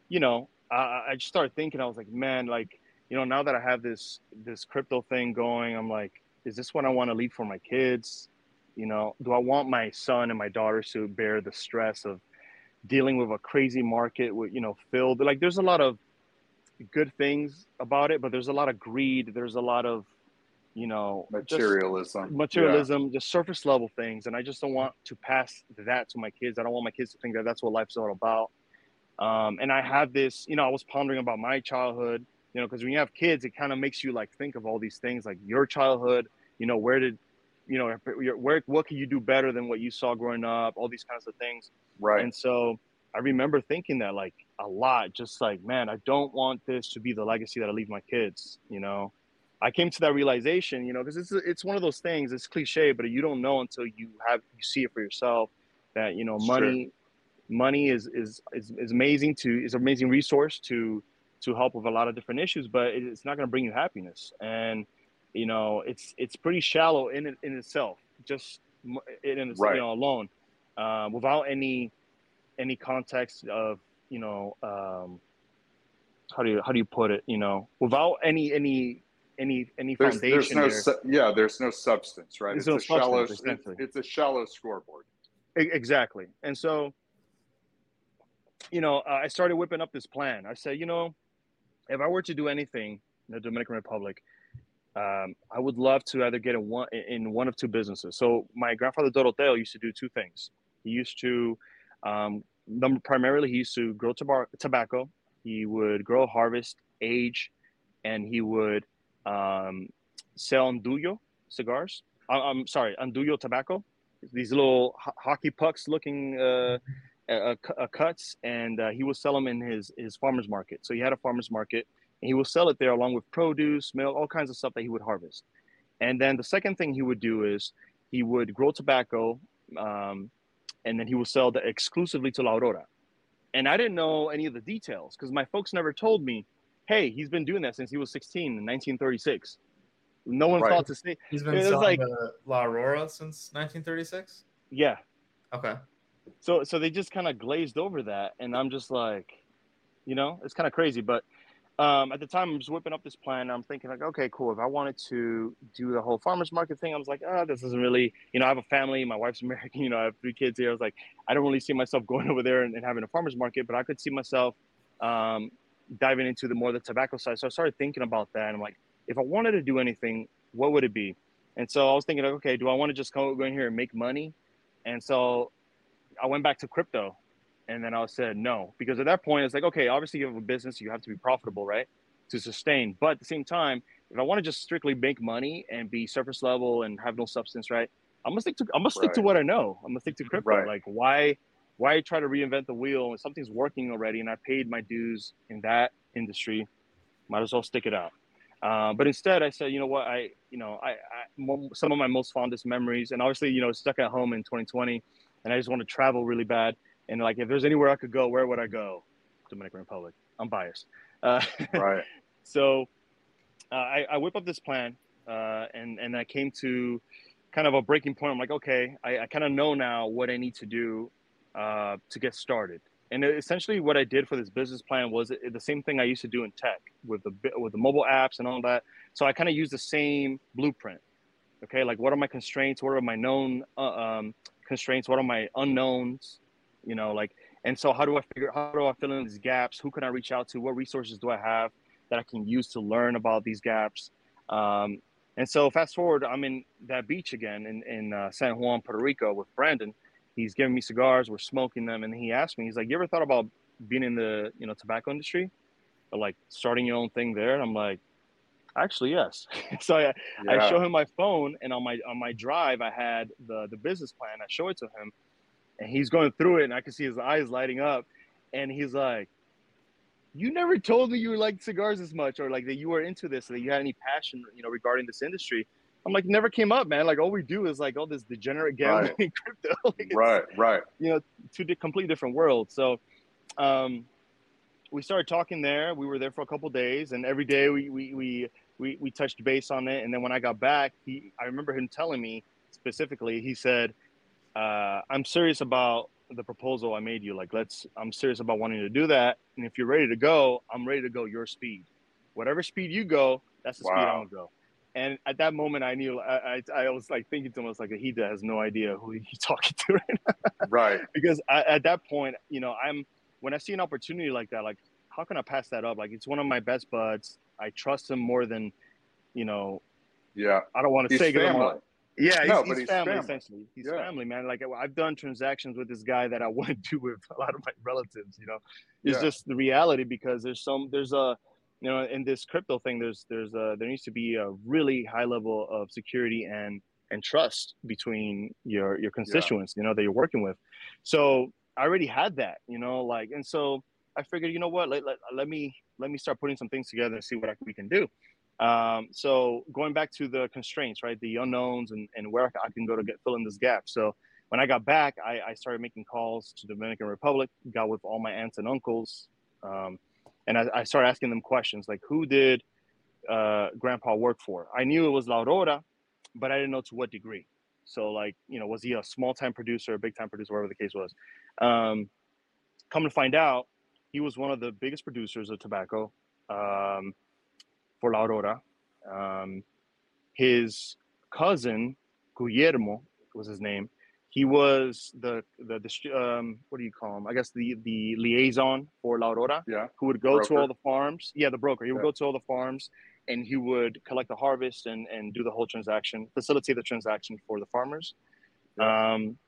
you know, I, I just started thinking. I was like, man, like you know, now that I have this this crypto thing going, I'm like, is this what I want to leave for my kids? You know, do I want my son and my daughters to bear the stress of dealing with a crazy market with you know filled like there's a lot of good things about it, but there's a lot of greed. There's a lot of you know just Materialism. materialism, just surface level things, and I just don't want to pass that to my kids. I don't want my kids to think that that's what life's all about. Um, and I have this, you know, I was pondering about my childhood, you know, because when you have kids, it kind of makes you like think of all these things, like your childhood. You know, where did, you know, where what can you do better than what you saw growing up? All these kinds of things. Right. And so I remember thinking that like a lot, just like, man, I don't want this to be the legacy that I leave my kids. You know, I came to that realization, you know, because it's it's one of those things. It's cliche, but you don't know until you have you see it for yourself. That you know, money, money is, is is is amazing to is an amazing resource to to help with a lot of different issues, but it's not going to bring you happiness. And you know, it's it's pretty shallow in it- in itself, just in its Right. you know alone, uh, without any any context of you know um, how do you how do you put it? You know, without any any any any There's, there's foundation no, there. su- yeah, there's no substance, right? There's it's no a shallow, it's, it's a shallow scoreboard. E- Exactly. And so, you know, uh, I started whipping up this plan. I said, you know, if I were to do anything in the Dominican Republic, um, I would love to either get in one in one of two businesses. So my grandfather Doroteo used to do two things. He used to, um, number primarily, he used to grow tobar- tobacco. He would grow, harvest, age, and he would um, sell andullo cigars. I- I'm sorry, andullo tobacco these little ho- hockey pucks looking uh, uh, uh, cuts, and uh, he will sell them in his his farmers market. So he had a farmers market, and he will sell it there along with produce, milk, all kinds of stuff that he would harvest. And then the second thing he would do is he would grow tobacco, um, and then he would sell that exclusively to La Aurora. and I didn't know any of the details because my folks never told me, "Hey, he's been doing that since he was 16 in 1936." No one Right. thought to say, He's been It was selling like- the La Aurora since 1936. "Yeah." Okay. So so they just kind of glazed over that, and I'm just like, you know, it's kind of crazy. But um, at the time, I'm just whipping up this plan. I'm thinking like, okay, cool. If I wanted to do the whole farmers market thing, I was like, oh, this isn't really, you know, I have a family. My wife's American. You know, I have three kids here. I was like, I don't really see myself going over there and, and having a farmers market, but I could see myself um, diving into the more the tobacco side. So I started thinking about that, and I'm like, if I wanted to do anything, what would it be? And so I was thinking, like, okay, do I want to just go in here and make money? And so I went back to crypto and then I said no because at that point it's like okay obviously you have a business you have to be profitable right to sustain. But at the same time if I want to just strictly make money and be surface level and have no substance right I'm gonna stick to I'm gonna stick to what I know. I'm gonna stick to crypto. Right. like why why try to reinvent the wheel when something's working already and I paid my dues in that industry? Might as well stick it out. Uh, but instead I said you know what I you know I, I some of my most fondest memories and obviously you know stuck at home in 2020 and I just want to travel really bad. And like, if there's anywhere I could go, where would I go? Dominican Republic. I'm biased. Uh, Right. so uh, I, I whip up this plan, uh, and and I came to kind of a breaking point. I'm like, okay, I, I kind of know now what I need to do uh, to get started. And essentially, what I did for this business plan was the same thing I used to do in tech with the with the mobile apps and all that. So I kind of used the same blueprint. Okay, like what are my constraints? What are my known uh, um, constraints? What are my unknowns? You know, like, and so how do I figure? How do I fill in these gaps? Who can I reach out to? What resources do I have that I can use to learn about these gaps? Um, and so fast forward, I'm in that beach again in in uh, San Juan, Puerto Rico, with Brandon. He's giving me cigars. We're smoking them, and he asked me, he's like, "You ever thought about being in the you know tobacco industry, or like starting your own thing there?" And I'm like, "Actually, yes." so I, I show him my phone, and on my on my drive, I had the the business plan. I show it to him, and he's going through it, and I can see his eyes lighting up, and he's like, "You never told me you liked cigars as much, or like that you were into this, or that you had any passion, you know, regarding this industry." I'm like, "Never came up, man. Like all we do is like all this degenerate gambling in crypto. like, Right. Right. you know, two di- completely different worlds. So, um, we started talking there. We were there for a couple days, and every day we we we we, we touched base on it. And then when I got back, he I remember him telling me specifically. He said, uh, "I'm serious about the proposal I made you. Like, let's. I'm serious about wanting to do that. And if you're ready to go, I'm ready to go your speed. Whatever speed you go, that's the speed I'm gonna go." And at that moment, I knew I, I, I was like thinking to him, I was like, he has no idea who he's talking to right now Right. because I, at that point, you know, I'm when I see an opportunity like that, like how can I pass that up? Like it's one of my best buds. I trust him more than, you know, Yeah. I don't want to He's say family. yeah, he's, No, he's but he's family, family. essentially. He's Yeah. family, man. Like I've done transactions with this guy that I wouldn't do with a lot of my relatives. You know, it's Yeah. just the reality because there's some there's a you know in this crypto thing there's there's a there needs to be a really high level of security and and trust between your your constituents you know that you're working with so i already had that you know like and so i figured you know what let, let, let me let me start putting some things together and see what I, we can do. Um, so going back to the constraints right the unknowns and, and where i can go to get fill in this gap. So when i got back I, I started making calls to dominican republic got with all my aunts and uncles um, and I, I started asking them questions like who did uh, grandpa work for? I knew it was la aurora but i didn't know to what degree. So like you know was he a small time producer a big time producer whatever the case was? Um, come to find out he was one of the biggest producers of tobacco um, for la aurora um, his cousin guillermo was his name he was the the, distri- um, what do you call him? I guess the the liaison for La Aurora, Yeah. who would go to all the farms. Yeah, the broker. He would Yeah. go to all the farms and he would collect the harvest and and do the whole transaction, facilitate the transaction for the farmers. Um,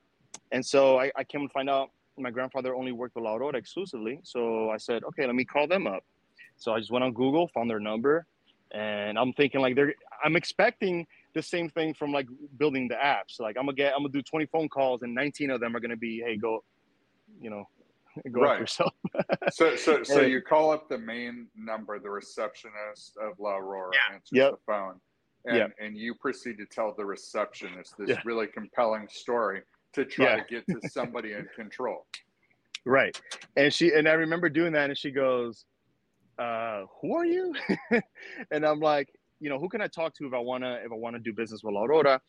and so I, I came to find out my grandfather only worked with La Aurora exclusively. So I said, okay, let me call them up. So I just went on Google, found their number, and I'm thinking like they're. I'm expecting the same thing from like building the apps. Like I'm gonna get, I'm gonna do 20 phone calls, and 19 of them are gonna be, hey, go, you know, go Right. yourself. So, so, so Right. you call up the main number, the receptionist of La Aurora answers Yep. the phone, and, Yep. and you proceed to tell the receptionist this Yeah. really compelling story to try Yeah. to get to somebody in control. right. And she and I remember doing that, and she goes, uh, "Who are you?" and I'm like, you know, who can I talk to if I wanna if I wanna do business with La Aurora?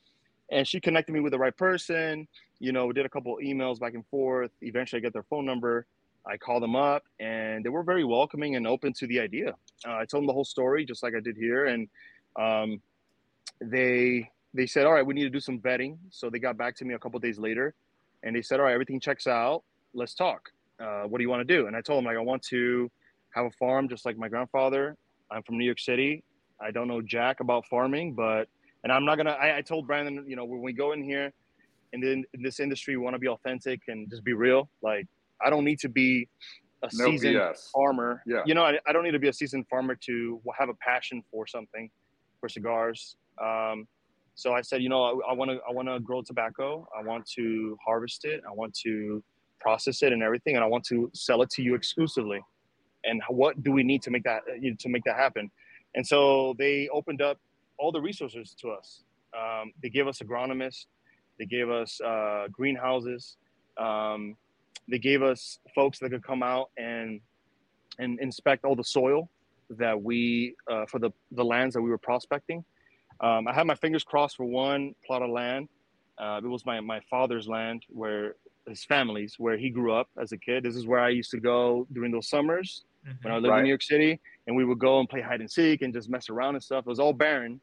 And she connected me with the right person. You know, we did a couple emails back and forth. Eventually, I get their phone number. I call them up, and they were very welcoming and open to the idea. Uh, I told them the whole story, just like I did here, and um, they they said, "All right, we need to do some vetting." So they got back to me a couple days later, and they said, "All right, everything checks out. Let's talk. Uh, what do you want to do?" And I told them, like, I want to have a farm just like my grandfather. I'm from New York City. I don't know jack about farming, but and I'm not gonna. I, I told Brandon, you know, when we go in here, and then in this industry, we want to be authentic and just be real. Like, I don't need to be a No seasoned BS. farmer. Yeah. You know, I, I don't need to be a seasoned farmer to have a passion for something, for cigars. Um, so I said, you know, I want to I want to grow tobacco. I want to harvest it. I want to process it and everything, and I want to sell it to you exclusively. And what do we need to make that to make that happen? And so they opened up all the resources to us. Um, they gave us agronomists. They gave us uh, greenhouses. Um, they gave us folks that could come out and and inspect all the soil that we uh, for the the lands that we were prospecting. Um, I had my fingers crossed for one plot of land. Uh, it was my my father's land where his family's where he grew up as a kid. This is where I used to go during those summers when I lived Right. in New York City, and we would go and play hide and seek and just mess around and stuff. It was all barren.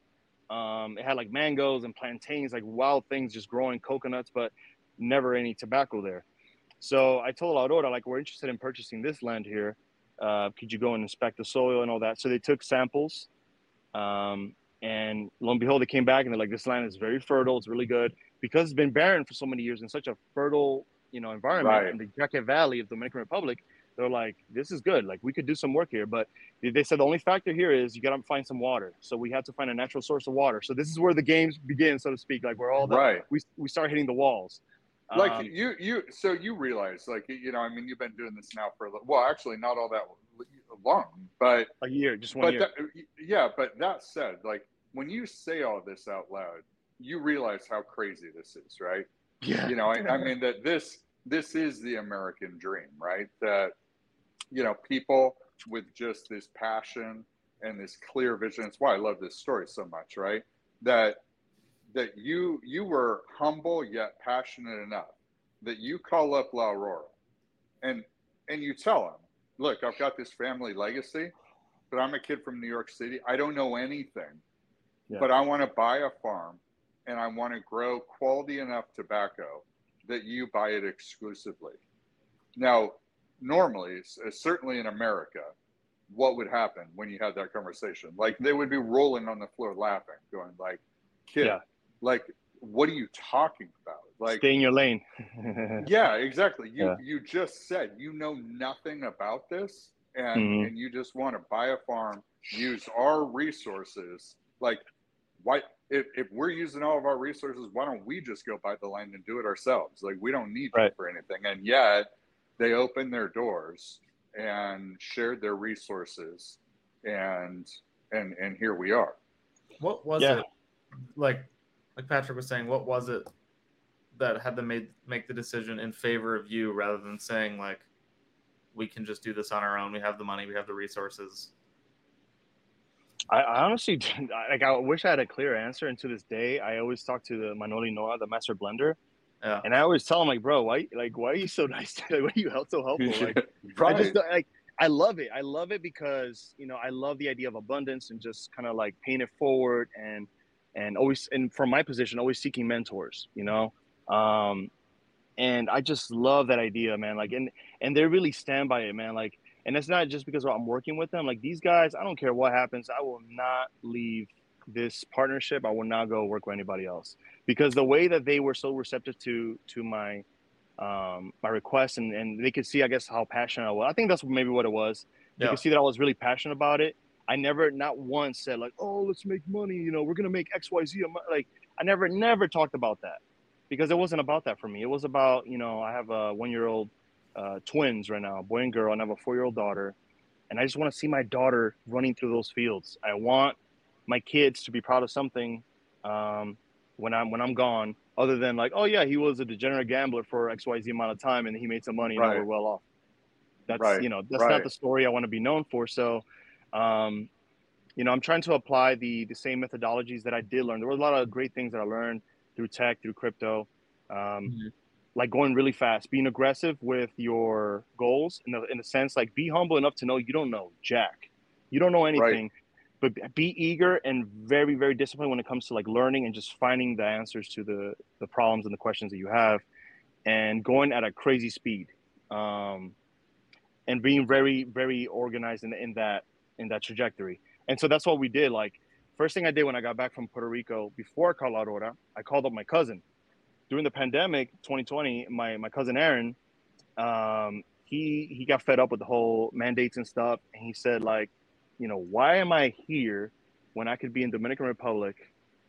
Um, it had like mangoes and plantains, like wild things just growing, coconuts, but never any tobacco there. So I told Aurora, like, we're interested in purchasing this land here. Uh, could you go and inspect the soil and all that? So they took samples, um, and lo and behold, they came back and they're like, this land is very fertile. It's really good because it's been barren for so many years in such a fertile, you know, environment Right. in the Jacket Valley of Dominican Republic. They're like, this is good. Like we could do some work here, but they- said the only factor here is you got to find some water. So we had to find a natural source of water. So this is where the games begin, so to speak. Like we're all the, right. we we start hitting the walls. like Um, you you so you realize like you know i mean you've been doing this now for a li- well actually not all that long but a year, just one but year. that, yeah but that said like when you say all this out loud you realize how crazy this is right? Yeah, you know I, I mean that this this is the american dream right? That you know people with just this passion and this clear vision it's why i love this story so much right? That that you you were humble yet passionate enough that you call up la aurora and and you tell them look i've got this family legacy but i'm a kid from new york city i don't know anything Yeah. but i want to buy a farm and i want to grow quality enough tobacco that you buy it exclusively now normally uh, certainly in america what would happen when you had that conversation like they would be rolling on the floor laughing going like kid Yeah. like what are you talking about like stay in your lane. yeah exactly you Yeah. you just said you know nothing about this and Mhm. and you just want to buy a farm use our resources like why if, if we're using all of our resources why don't we just go buy the land and do it ourselves like we don't need you Right. for anything and yet they opened their doors and shared their resources and and and here we are What was Yeah. it like? Like Patrick was saying, what was it that had them made make the decision in favor of you rather than saying like, we can just do this on our own. We have the money. We have the resources. I, I honestly, like, I wish I had a clear answer. And to this day, I always talk to the Manolo Inoa, the master blender, Yeah. and I always tell him like, bro, why, like, why are you so nice? Like, why are you help so helpful? Like, I just like I love it. I love it because you know I love the idea of abundance and just kind of like paying it forward and and always and from my position always seeking mentors. You know, um, and I just love that idea, man. Like and and they really stand by it, man. Like and it's not just because I'm working with them. Like these guys, I don't care what happens. I will not leave this partnership. I will not go work with anybody else because the way that they were so receptive to to my um, my request and, and they could see, I guess, how passionate I was. I think that's maybe what it was. They Yeah. could see that I was really passionate about it. I never, not once said like, oh, let's make money. You know, we're going to make X, Y, Z. Like I never, never talked about that because it wasn't about that for me. It was about, you know, I have a one-year-old uh, twins right now, boy and girl, and I have a four-year-old daughter. And I just want to see my daughter running through those fields. I want my kids to be proud of something um, when I'm when I'm gone other than like, oh yeah, he was a degenerate gambler for X Y Z amount of time and he made some money and Right. now we're well off. That's Right. you know that's Right. not the story I want to be known for. So, um, you know, I'm trying to apply the the same methodologies that I did learn. There were a lot of great things that I learned through tech, through crypto. Um, Mhm. like going really fast, being aggressive with your goals in the in the sense like be humble enough to know you don't know jack, you don't know anything, but be eager and very very disciplined when it comes to like learning and just finding the answers to the the problems and the questions that you have, and going at a crazy speed, um, and being very very organized in in that in that trajectory. And so that's what we did. Like first thing I did when I got back from Puerto Rico before I called Aurora, I called up my cousin. During the pandemic 2020 my my cousin aaron um he he got fed up with the whole mandates and stuff and he said like you know why am i here when i could be in dominican republic?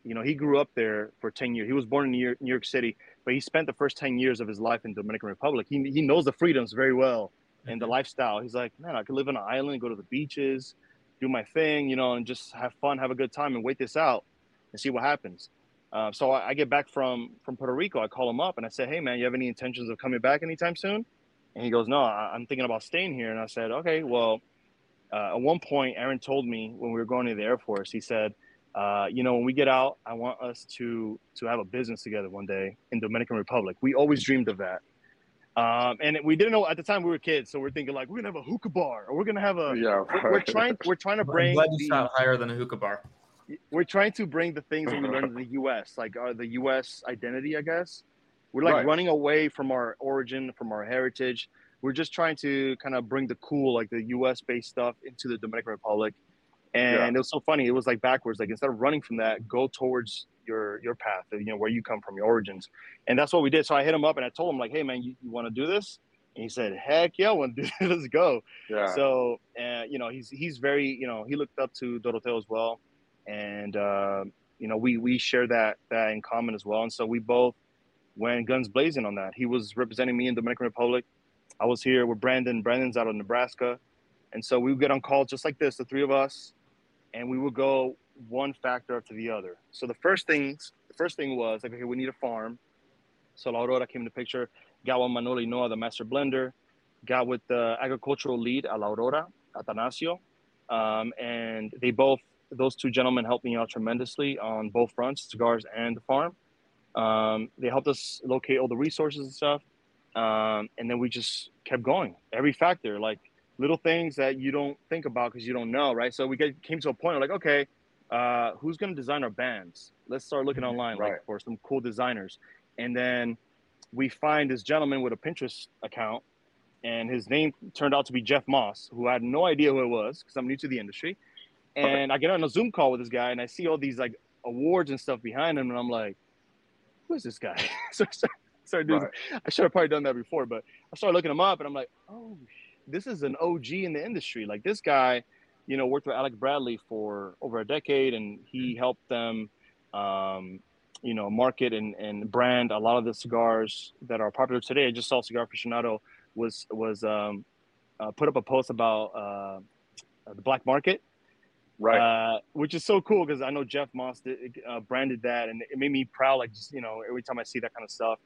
You know he grew up there for 10 years. He was born in new york, new york city but he spent the first 10 years of his life in dominican republic. He, he knows the freedoms very well and the Mhm. lifestyle. He's like man i could live on an island go to the beaches do my thing you know and just have fun have a good time and wait this out and see what happens uh, so I, I get back from from Puerto Rico. I call him up and I say, "Hey man, you have any intentions of coming back anytime soon?" And he goes, "No, I, I'm thinking about staying here." And I said, "Okay, well." Uh, at one point, Aaron told me when we were going to the Air Force, he said, uh, "You know, when we get out, I want us to to have a business together one day in Dominican Republic. We always dreamed of that." Um, and we didn't know at the time we were kids, so we're thinking like we're gonna have a hookah bar, or we're gonna have a. yeah. We're, we're trying. We're trying to I'm bring. glad you the- shot higher than a hookah bar. we're trying to bring the things that we learned in the U.S., like uh, the U.S. identity, I guess. We're like Right. running away from our origin, from our heritage. We're just trying to kind of bring the cool, like the U.S. based stuff, into the Dominican Republic. And Yeah. it was so funny. It was like backwards. Like instead of running from that, go towards your your path, you know, where you come from, your origins. And that's what we did. So I hit him up and I told him like, "Hey, man, you, you want to do this?" And he said, "Heck yeah, want to do this. Let's go." yeah. So, uh, you know, he's he's very, you know, he looked up to Doroteo as well, and uh, you know, we we share that that in common as well. And so we both went guns blazing on that. He was representing me in the Dominican Republic. I was here with Brandon. Brandon's out of Nebraska, and so we would get on call just like this, the three of us, and we would go one factor after the other. So the first things, the first thing was like, okay, we need a farm. So La Aurora came the picture. Got with Manolo Inoa, the master blender. Got with the agricultural lead at La Aurora, Atanasio. Um, and they both, those two gentlemen helped me out tremendously on both fronts, cigars and the farm. Um, they helped us locate all the resources and stuff. Um, and then we just kept going. Every factor, like little things that you don't think about because you don't know, right? So we get, came to a point like, okay, uh, who's going to design our bands? Let's start looking online Right. like for some cool designers. And then we find this gentleman with a Pinterest account, and his name turned out to be Jeff Moss, who I had no idea who it was because I'm new to the industry. And I get on a Zoom call with this guy, and I see all these like awards and stuff behind him, and I'm like, "Who is this guy?" so I started, started doing. Right. I should have probably done that before, but I started looking him up, and I'm like, "Oh, this is an OG in the industry. Like this guy, you know, worked with Alec Bradley for over a decade, and he helped them." Um, you know, market and, and brand a lot of the cigars that are popular today. I just saw Cigar Aficionado was was um, uh, put up a post about uh, the black market, Right. uh, which is so cool because I know Jeff Moss did, uh, branded that, and it made me proud. Like just you know, every time I see that kind of stuff,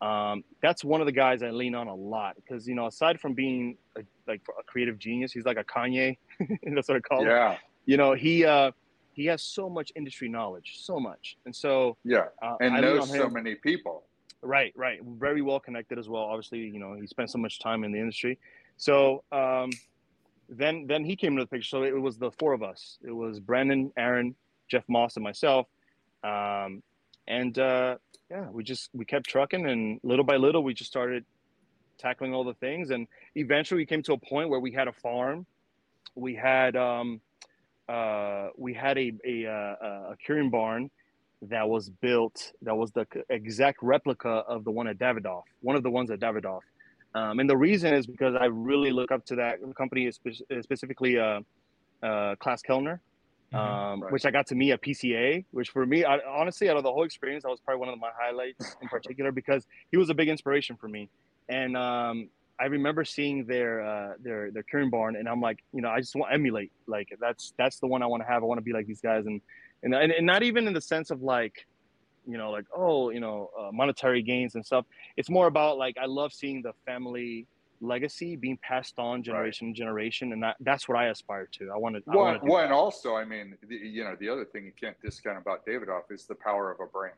um, that's one of the guys I lean on a lot because you know, aside from being a, like a creative genius, he's like a Kanye. that's what I call him. yeah. You know, he uh, he has so much industry knowledge, so much, and so Yeah. uh, And I knows so many people. Right, right. Very well connected as well. Obviously, you know, he spent so much time in the industry. So um, then then he came into the picture. So it was the four of us. It was Brandon, Aaron, Jeff Moss, and myself. Um, and uh, yeah, we just we kept trucking, and little by little, we just started tackling all the things. And eventually, we came to a point where we had a farm. We had um, uh, we had a a, a, a curing barn that was built that was the exact replica of the one at Davidoff, one of the ones at Davidoff. Um, and the reason is because I really look up to that company, spe- specifically uh, uh, Klaas Kelner, Mhm. um, Right. which I got to meet at PCA, which for me, I, honestly, out of the whole experience, that was probably one of my highlights in particular because he was a big inspiration for me. And um, I remember seeing their uh, their their curing barn, and I'm like, you know, I just want to emulate. Like that's that's the one I want to have. I want to be like these guys, and and and, and not even in the sense of like you know, like oh, you know, uh, monetary gains and stuff. It's more about like I love seeing the family legacy being passed on generation right. to generation, and that, that's what I aspire to. I want to. Well, well and also, I mean, the, you know, the other thing you can't discount about Davidoff is the power of a brand,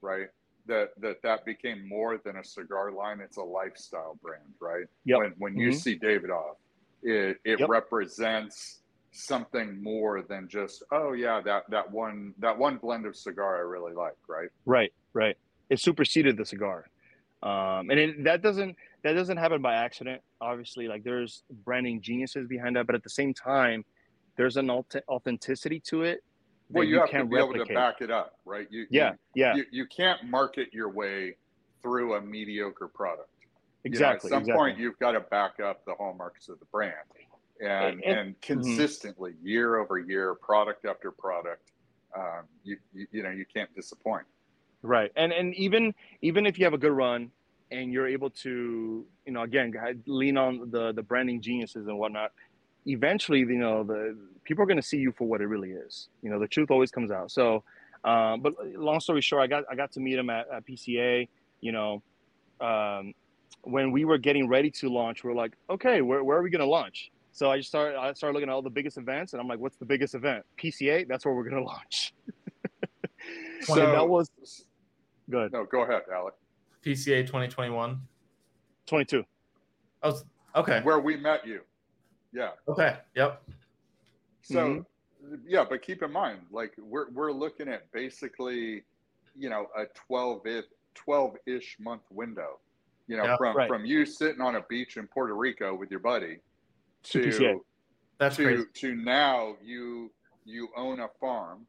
right? That that that became more than a cigar line; it's a lifestyle brand, right? Yep. When when you mm-hmm. see Davidoff, it it yep. represents something more than just oh yeah that that one that one blend of cigar I really like, right? Right, right. It superseded the cigar, um, and it, that doesn't that doesn't happen by accident. Obviously, like there's branding geniuses behind that, but at the same time, there's an authenticity to it. Well, you, you have to be replicate. able to back it up, right? You, yeah, you, yeah. You, you can't market your way through a mediocre product. Exactly. You know, at some exactly. point, you've got to back up the hallmarks of the brand, and and, and mm-hmm. consistently, mm-hmm. year over year, product after product, um, you, you you know you can't disappoint. Right, and and even even if you have a good run, and you're able to you know again lean on the the branding geniuses and whatnot eventually you know the people are going to see you for what it really is. You know the truth always comes out. So um, but long story short i got i got to meet him at, at pca you know um, when we were getting ready to launch we are like okay where, where are we going to launch? So i just started i started looking at all the biggest events and i'm like what's the biggest event? Pca that's where we're going to launch so that was good no go ahead alec PCA 2021? 22. Oh, okay. Where we met you. Yeah. Okay. Yep. So, mm-hmm. yeah, but keep in mind, like we're we're looking at basically, you know, a 12 12 ish month window. You know, yeah, from right. from you sitting on a beach in Puerto Rico with your buddy to PCA. That's to, crazy. to now you you own a farm,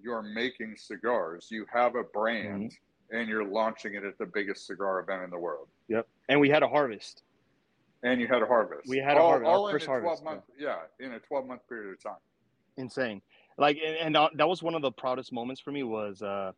you're making cigars, you have a brand. Mm-hmm and you're launching it at the biggest cigar event in the world. Yep. And we had a harvest. And you had a harvest. We had a all, harvest. All in a 12 harvest, month, yeah. yeah, in a 12 month period of time. Insane. Like, and, and that was one of the proudest moments for me was, uh,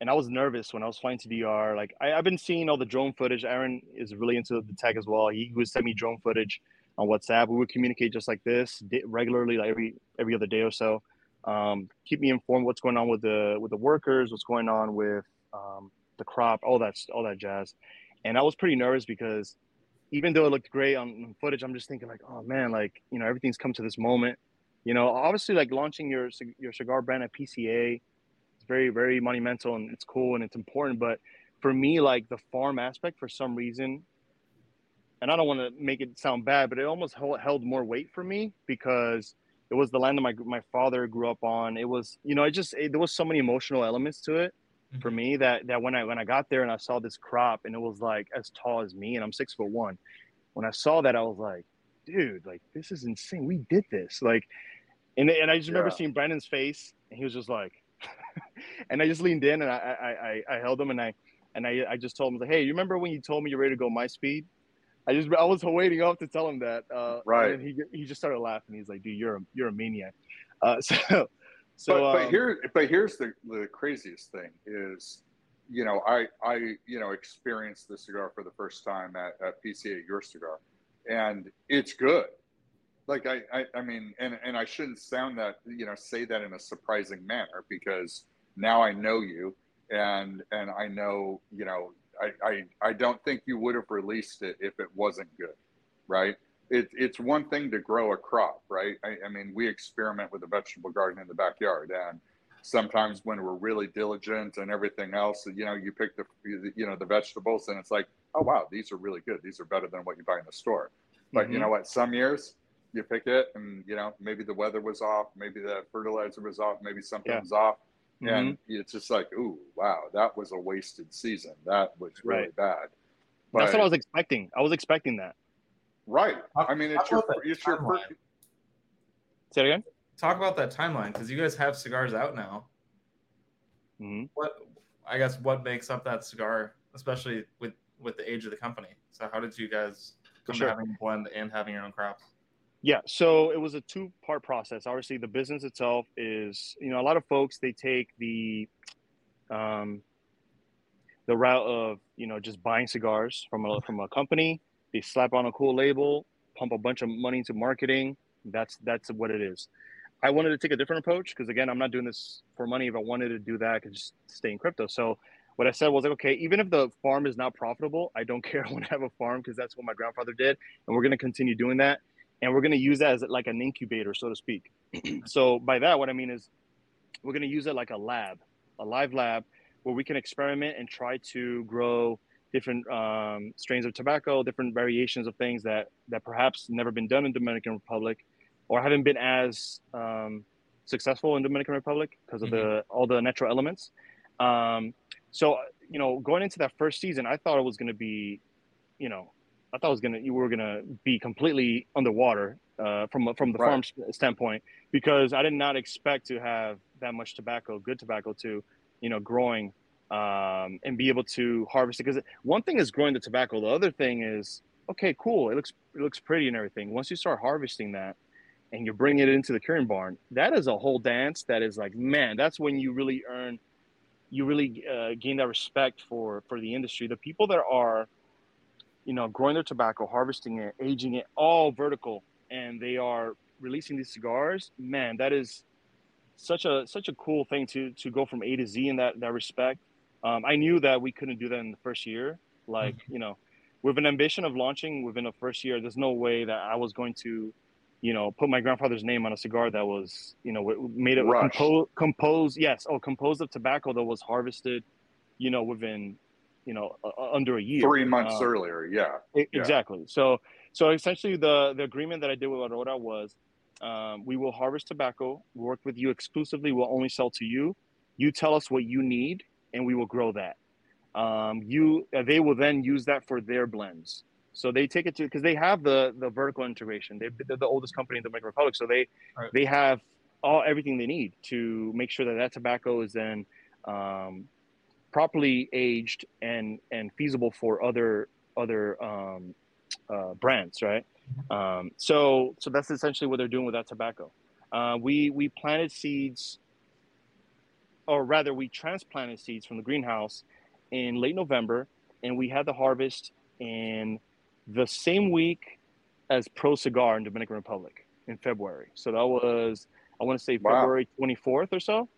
and I was nervous when I was flying to DR. Like, I, have been seeing all the drone footage. Aaron is really into the tech as well. He would send me drone footage on WhatsApp. We would communicate just like this regularly, like every every other day or so. Um, keep me informed what's going on with the with the workers, what's going on with um, the crop, all that, all that jazz. And I was pretty nervous because even though it looked great on footage, I'm just thinking like, oh man, like you know everything's come to this moment. You know, obviously like launching your your cigar brand at PCA, it's very very monumental and it's cool and it's important. But for me, like the farm aspect, for some reason, and I don't want to make it sound bad, but it almost held more weight for me because it was the land that my my father grew up on. It was you know it just it, there was so many emotional elements to it for mm-hmm. me that that when I when I got there and I saw this crop and it was like as tall as me and I'm six foot one. When I saw that, I was like, dude, like this is insane. We did this. Like, and and I just remember yeah. seeing Brandon's face and he was just like, and I just leaned in and I I I, I held him and I and I I just told him like, hey, you remember when you told me you're ready to go my speed? I just I was waiting up to tell him that. Uh, right. And he he just started laughing. He's like, dude, you're a, you're a maniac. Uh, so so, but, but um, here, but here's the the craziest thing is, you know, I I you know experienced the cigar for the first time at, at PCA Your Cigar, and it's good. Like I, I I mean, and and I shouldn't sound that you know say that in a surprising manner because now I know you, and and I know you know I I, I don't think you would have released it if it wasn't good, right? It, it's one thing to grow a crop, right? I, I, mean, we experiment with a vegetable garden in the backyard, and sometimes when we're really diligent and everything else, you know, you pick the you know the vegetables, and it's like, oh wow, these are really good. These are better than what you buy in the store. But mm-hmm. you know what? Some years you pick it, and you know maybe the weather was off, maybe the fertilizer was off, maybe something yeah. was off. Mm-hmm. And it's just like, ooh, wow, that was a wasted season. That was really right. bad. But, That's what I was expecting. I was expecting that. Right. I mean, it's your it's your first. Say it again. Talk about that timeline because you guys have cigars out now. Mm-hmm. What I guess what makes up that cigar, especially with with the age of the company. So how did you guys come sure. to having a blend and having your own crops? Yeah, so it was a two part process. Obviously, the business itself is you know a lot of folks they take the um, the route of you know just buying cigars from a from a company they slap on a cool label, pump a bunch of money into marketing. That's that's what it is. I wanted to take a different approach because again, I'm not doing this for money. If I wanted to do that, I could just stay in crypto. So what I said was like, okay, even if the farm is not profitable, I don't care. I want to have a farm because that's what my grandfather did, and we're going to continue doing that. And we're going to use that as like an incubator, so to speak. so by that, what I mean is, we're going to use it like a lab, a live lab, where we can experiment and try to grow different um, strains of tobacco, different variations of things that that perhaps never been done in Dominican Republic, or haven't been as um, successful in Dominican Republic because of mm-hmm. the all the natural elements. Um, so you know, going into that first season, I thought it was going to be, you know, I thought it was gonna you were gonna be completely underwater uh, from from the right. farm standpoint because I did not expect to have that much tobacco, good tobacco, to you know growing um, and be able to harvest it. Because one thing is growing the tobacco, the other thing is okay, cool, it looks it looks pretty and everything. Once you start harvesting that and you're bringing it into the curing barn, that is a whole dance. That is like man, that's when you really earn you really uh, gain that respect for for the industry. The people that are, you know, growing their tobacco, harvesting it, aging it, all vertical, and they are releasing these cigars. Man, that is such a such a cool thing to to go from A to Z in that that respect. Um, I knew that we couldn't do that in the first year. Like mm-hmm. you know, with an ambition of launching within the first year, there's no way that I was going to you know, put my grandfather's name on a cigar that was, you know, made it compo- composed. Yes, oh, composed of tobacco that was harvested, you know, within, you know, uh, under a year. Three months um, earlier, yeah. It, yeah. Exactly. So, so essentially, the the agreement that I did with Aurora was, um, we will harvest tobacco, work with you exclusively. We'll only sell to you. You tell us what you need, and we will grow that. Um, you, uh, they will then use that for their blends. So they take it to because they have the the vertical integration. They, are the oldest company in the Dominican Republic, so they right. they have all everything they need to make sure that that tobacco is then um, properly aged and and feasible for other other um, uh, brands, right? Um, so so that's essentially what they're doing with that tobacco. Uh, we we planted seeds, or rather, we transplanted seeds from the greenhouse in late November, and we had the harvest in the same week as ProCigar in Dominican Republic in February. So that was, I want to say wow. February 24th or so.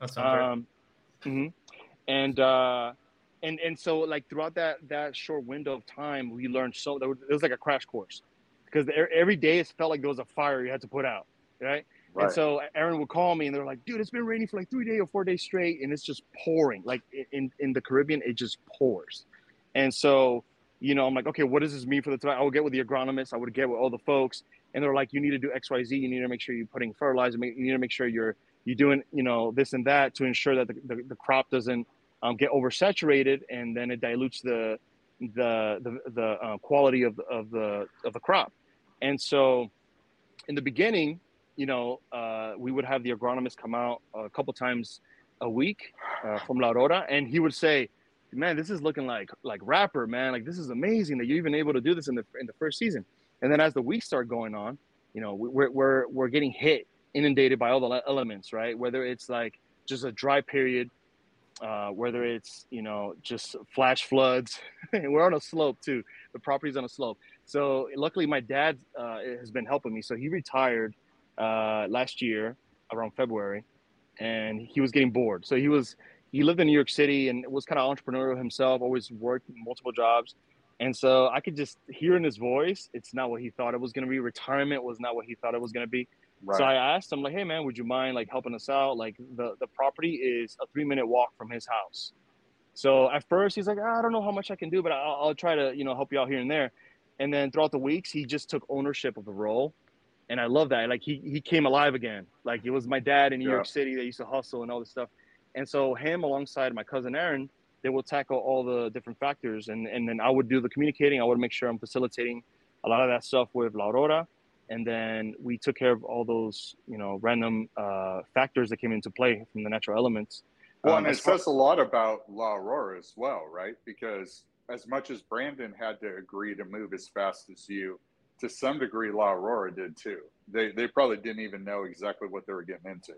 That's um, mm-hmm. And, uh, and, and so like throughout that, that short window of time, we learned so there was, it was like a crash course because every day it felt like there was a fire you had to put out. Right. Right. And so Aaron would call me and they're like, dude, it's been raining for like three days or four days straight. And it's just pouring like in, in the Caribbean, it just pours. And so you know, I'm like, okay, what does this mean for the tobacco? I would get with the agronomist, I would get with all the folks, and they're like, you need to do X, Y, Z. You need to make sure you're putting fertilizer. You need to make sure you're you're doing, you know, this and that to ensure that the, the, the crop doesn't um, get oversaturated, and then it dilutes the the the, the uh, quality of the, of the of the crop. And so, in the beginning, you know, uh, we would have the agronomist come out a couple times a week uh, from La Aurora, and he would say, man, this is looking like like wrapper, man. Like this is amazing that you're even able to do this in the in the first season. And then as the weeks start going on, you know, we're we're we're getting hit, inundated by all the elements, right? Whether it's like just a dry period, uh, whether it's you know just flash floods. we're on a slope too. The property's on a slope. So luckily, my dad uh, has been helping me. So he retired uh, last year around February, and he was getting bored. So he was he lived in New York City and was kind of entrepreneurial himself, always worked multiple jobs. And so I could just hear in his voice, it's not what he thought it was going to be. Retirement was not what he thought it was going to be. Right. So I asked him, like, hey, man, would you mind like helping us out? Like the, the property is a three minute walk from his house. So at first he's like, I don't know how much I can do, but I'll, I'll try to, you know, help you out here and there. And then throughout the weeks, he just took ownership of the role. And I love that. Like he, he came alive again. Like it was my dad in New yeah. York City that used to hustle and all this stuff. And so him alongside my cousin Aaron, they will tackle all the different factors. And, and then I would do the communicating. I would make sure I'm facilitating a lot of that stuff with La Aurora. And then we took care of all those, you know, random uh, factors that came into play from the natural elements. Well, um, and it says a lot about La Aurora as well, right? Because as much as Brandon had to agree to move as fast as you, to some degree, La Aurora did too. They, they probably didn't even know exactly what they were getting into.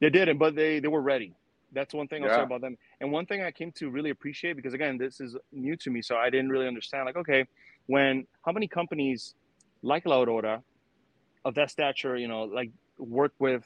They didn't, but they, they were ready. That's one thing I'll say about them. And one thing I came to really appreciate because again, this is new to me, so I didn't really understand. Like, okay, when how many companies like La Aurora of that stature, you know, like work with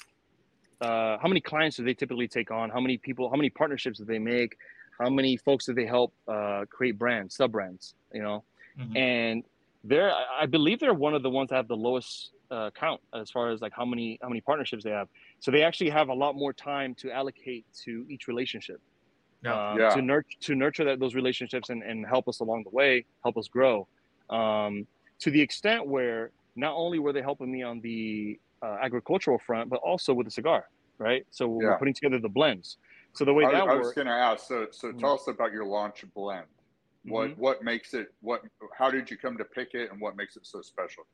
uh, how many clients do they typically take on? How many people? How many partnerships do they make? How many folks do they help uh, create brands, sub brands? You know, mm-hmm. and they're I believe they're one of the ones that have the lowest uh, count as far as like how many how many partnerships they have. So they actually have a lot more time to allocate to each relationship. Yeah. Um, yeah. To nurture to nurture that, those relationships and, and help us along the way, help us grow. Um, to the extent where not only were they helping me on the uh, agricultural front, but also with the cigar, right? So yeah. we're putting together the blends. So the way I, that I was going to ask. So so mm-hmm. tell us about your launch blend. What mm-hmm. what makes it? What? How did you come to pick it, and what makes it so special?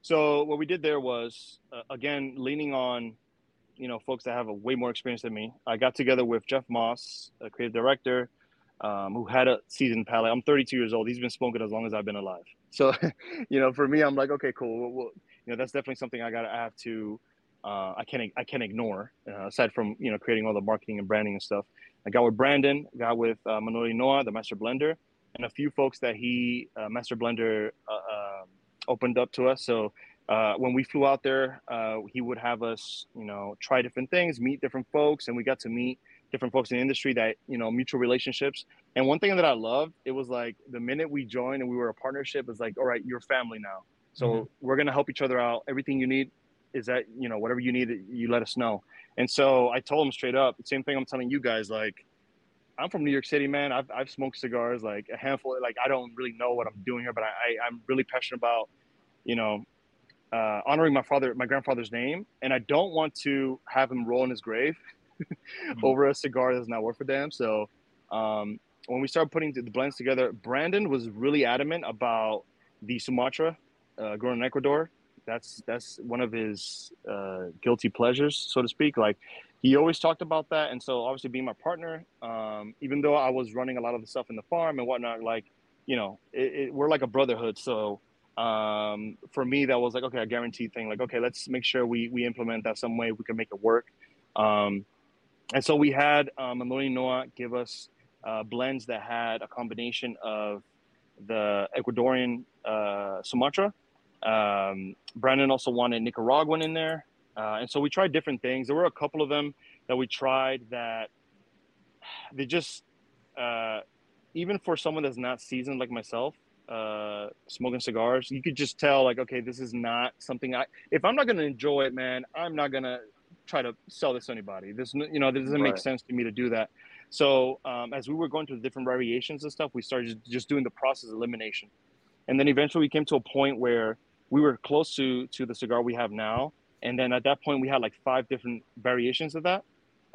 So what we did there was uh, again leaning on, you know, folks that have a way more experience than me. I got together with Jeff Moss, a creative director, um, who had a seasoned palate. I'm 32 years old. He's been smoking as long as I've been alive. So, you know, for me, I'm like, okay, cool. Well, you know, that's definitely something I got to have to. Uh, I can't I can't ignore uh, aside from you know creating all the marketing and branding and stuff. I got with Brandon, got with uh, Manolo Inoa, the master blender, and a few folks that he uh, master blender uh, um, opened up to us. So uh, when we flew out there, uh, he would have us, you know, try different things, meet different folks, and we got to meet different folks in the industry that, you know, mutual relationships. And one thing that I loved, it was like the minute we joined and we were a partnership, it's like, all right, you're family now. So mm-hmm. we're gonna help each other out. Everything you need is that, you know, whatever you need, you let us know. And so I told him straight up, same thing I'm telling you guys, like, I'm from New York City, man. I've, I've smoked cigars, like a handful. Like I don't really know what I'm doing here, but I, I I'm really passionate about, you know, uh, honoring my father, my grandfather's name, and I don't want to have him roll in his grave mm-hmm. over a cigar that's not worth a damn. So um, when we started putting the blends together, Brandon was really adamant about the Sumatra uh, grown in Ecuador. That's that's one of his uh, guilty pleasures, so to speak. Like he always talked about that, and so obviously being my partner, um, even though I was running a lot of the stuff in the farm and whatnot, like you know, it, it, we're like a brotherhood. So um, for me, that was like, okay, a guaranteed thing. Like, okay, let's make sure we, we implement that some way we can make it work. Um, and so we had um, Manolo Inoa give us uh, blends that had a combination of the Ecuadorian uh, Sumatra. Um, Brandon also wanted Nicaraguan in there. Uh, and so we tried different things. There were a couple of them that we tried that they just, uh, even for someone that's not seasoned like myself, uh, smoking cigars, you could just tell like, okay, this is not something I. If I'm not gonna enjoy it, man, I'm not gonna try to sell this to anybody. This, you know, this doesn't right. make sense to me to do that. So um, as we were going through the different variations and stuff, we started just doing the process elimination, and then eventually we came to a point where we were close to to the cigar we have now. And then at that point, we had like five different variations of that,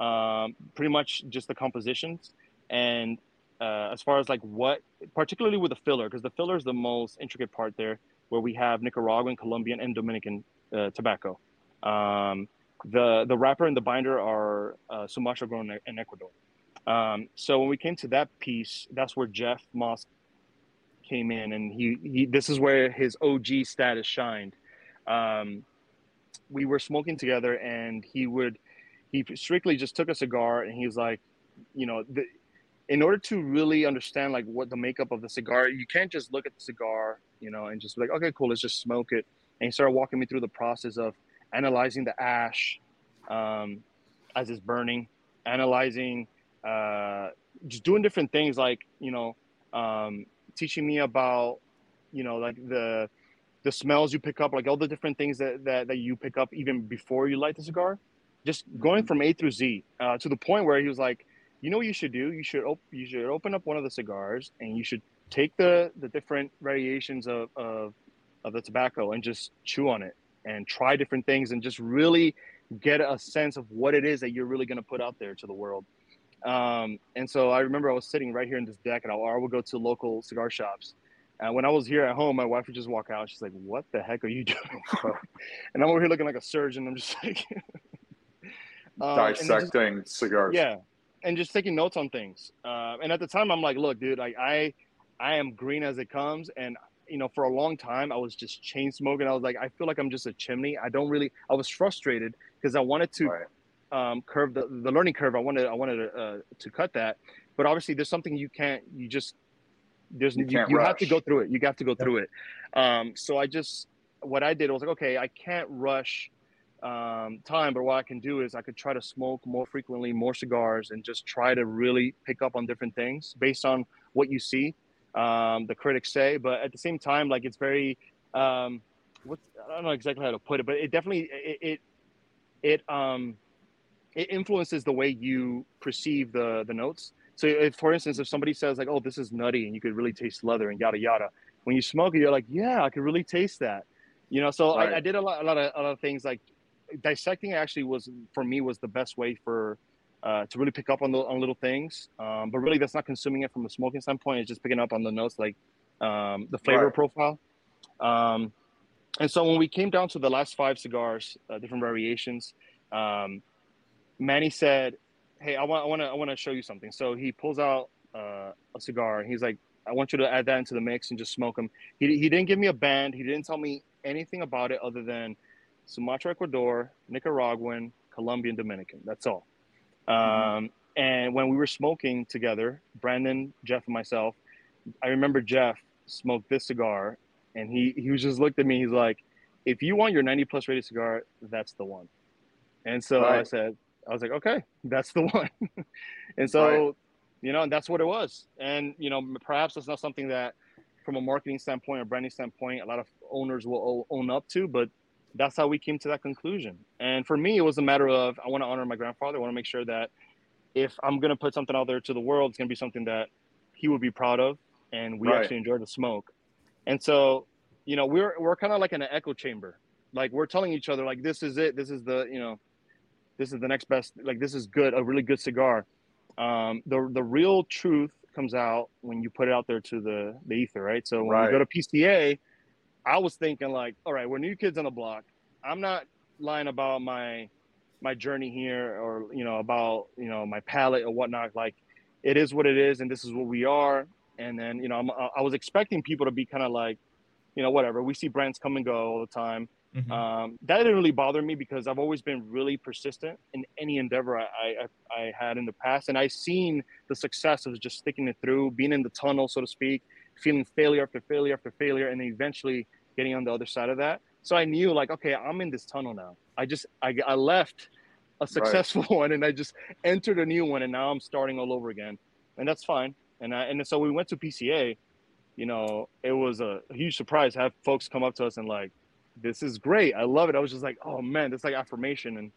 um, pretty much just the compositions. And uh, as far as like what, particularly with the filler, because the filler is the most intricate part there, where we have Nicaraguan, Colombian, and Dominican uh, tobacco. Um, the the wrapper and the binder are uh, Sumatra grown in Ecuador. Um, so when we came to that piece, that's where Jeff Moss came in, and he, he this is where his OG status shined. Um, we were smoking together, and he would he strictly just took a cigar, and he was like, you know, the, in order to really understand like what the makeup of the cigar, you can't just look at the cigar, you know, and just be like, okay, cool, let's just smoke it. And he started walking me through the process of analyzing the ash um, as it's burning, analyzing, uh, just doing different things like, you know, um, teaching me about, you know, like the the smells you pick up, like all the different things that, that, that you pick up even before you light the cigar, just going from A through Z uh, to the point where he was like, you know what you should do? You should op- you should open up one of the cigars and you should take the the different variations of, of of the tobacco and just chew on it and try different things and just really get a sense of what it is that you're really going to put out there to the world. Um, and so I remember I was sitting right here in this deck and I, I would go to local cigar shops. And when I was here at home, my wife would just walk out. She's like, "What the heck are you doing?" and I'm over here looking like a surgeon. I'm just like um, dissecting just, cigars. Yeah, and just taking notes on things. Uh, and at the time, I'm like, look, dude, like I, I am green as it comes, and you know, for a long time, I was just chain smoking. I was like, I feel like I'm just a chimney. I don't really. I was frustrated because I wanted to right. Um, curve the, the learning curve. I wanted I wanted to, uh, to cut that, but obviously, there's something you can't. You just there's you, you, you have to go through it. You have to go through it. Um, so I just what I did was like, okay, I can't rush um, time. But what I can do is I could try to smoke more frequently, more cigars, and just try to really pick up on different things based on what you see, um, the critics say. But at the same time, like it's very, um, what I don't know exactly how to put it, but it definitely it it, it um it influences the way you perceive the the notes. So, if, for instance, if somebody says like, "Oh, this is nutty," and you could really taste leather and yada yada, when you smoke it, you're like, "Yeah, I could really taste that." You know, so Right. I, I did a lot, a lot of, a lot of things like dissecting. Actually, was for me was the best way for uh, to really pick up on the on little things. Um, but really, that's not consuming it from a smoking standpoint. It's just picking up on the notes, like um, the flavor Right. profile. Um, and so when we came down to the last five cigars, uh, different variations, um, Manny said, "Hey, I want, I want to, I want to show you something." So he pulls out uh, a cigar and he's like, "I want you to add that into the mix and just smoke them." He, he didn't give me a band. He didn't tell me anything about it other than Sumatra, Ecuador, Nicaraguan, Colombian, Dominican. That's all. Um, and when we were smoking together, Brandon, Jeff, and myself, I remember Jeff smoked this cigar, and he he was just looked at me. He's like, "If you want your 90 plus rated cigar, that's the one." And so I said, I was like, "Okay, that's the one." and so, Right. you know, and that's what it was. And you know, perhaps that's not something that, from a marketing standpoint or branding standpoint, a lot of owners will own up to, but that's how we came to that conclusion. And for me, it was a matter of I want to honor my grandfather. I want to make sure that if I'm going to put something out there to the world, it's going to be something that he would be proud of, and we Right. actually enjoy the smoke. And so, you know, we're we're kind of like in an echo chamber. Like we're telling each other, like this is it. This is the you know, this is the next best. Like this is good. A really good cigar. Um, the the real truth comes out when you put it out there to the the ether, right? So when Right. we go to PCA, I was thinking like, all right, we're new kids on the block. I'm not lying about my my journey here or you know about you know my palate or whatnot. Like it is what it is, and this is what we are. And then you know I'm, I was expecting people to be kind of like, you know, whatever. We see brands come and go all the time. Mhm. Um, that didn't really bother me because I've always been really persistent in any endeavor I, I, I had in the past. And I've seen the success of just sticking it through, being in the tunnel, so to speak, feeling failure after failure after failure, and then eventually getting on the other side of that. So I knew like, okay, I'm in this tunnel now. I just, I, I left a successful one and I just entered a new one and now I'm starting all over again. And that's fine. And I, and so we went to PCA, you know, it was a huge surprise to have folks come up to us and like, this is great. I love it. I was just like, oh man, that's like affirmation. And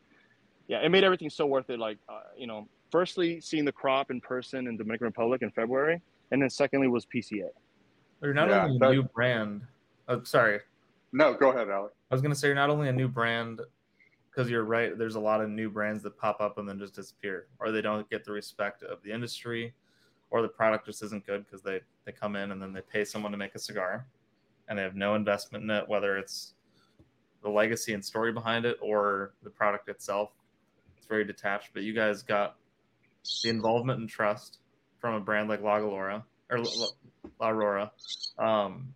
yeah, it made everything so worth it. Like, uh, you know, firstly, seeing the crop in person in Dominican Republic in February. And then secondly was PCA. You're not Yeah, only a that- new brand. Oh, sorry. No, go ahead, Alec. I was gonna say you're not only a new brand because you're right. There's a lot of new brands that pop up and then just disappear, or they don't get the respect of the industry, or the product just isn't good because they they come in and then they pay someone to make a cigar, and they have no investment in it, whether it's the legacy and story behind it or the product itself. It's very detached. But you guys got the involvement and trust from a brand like La Galora or La, Aurora, um,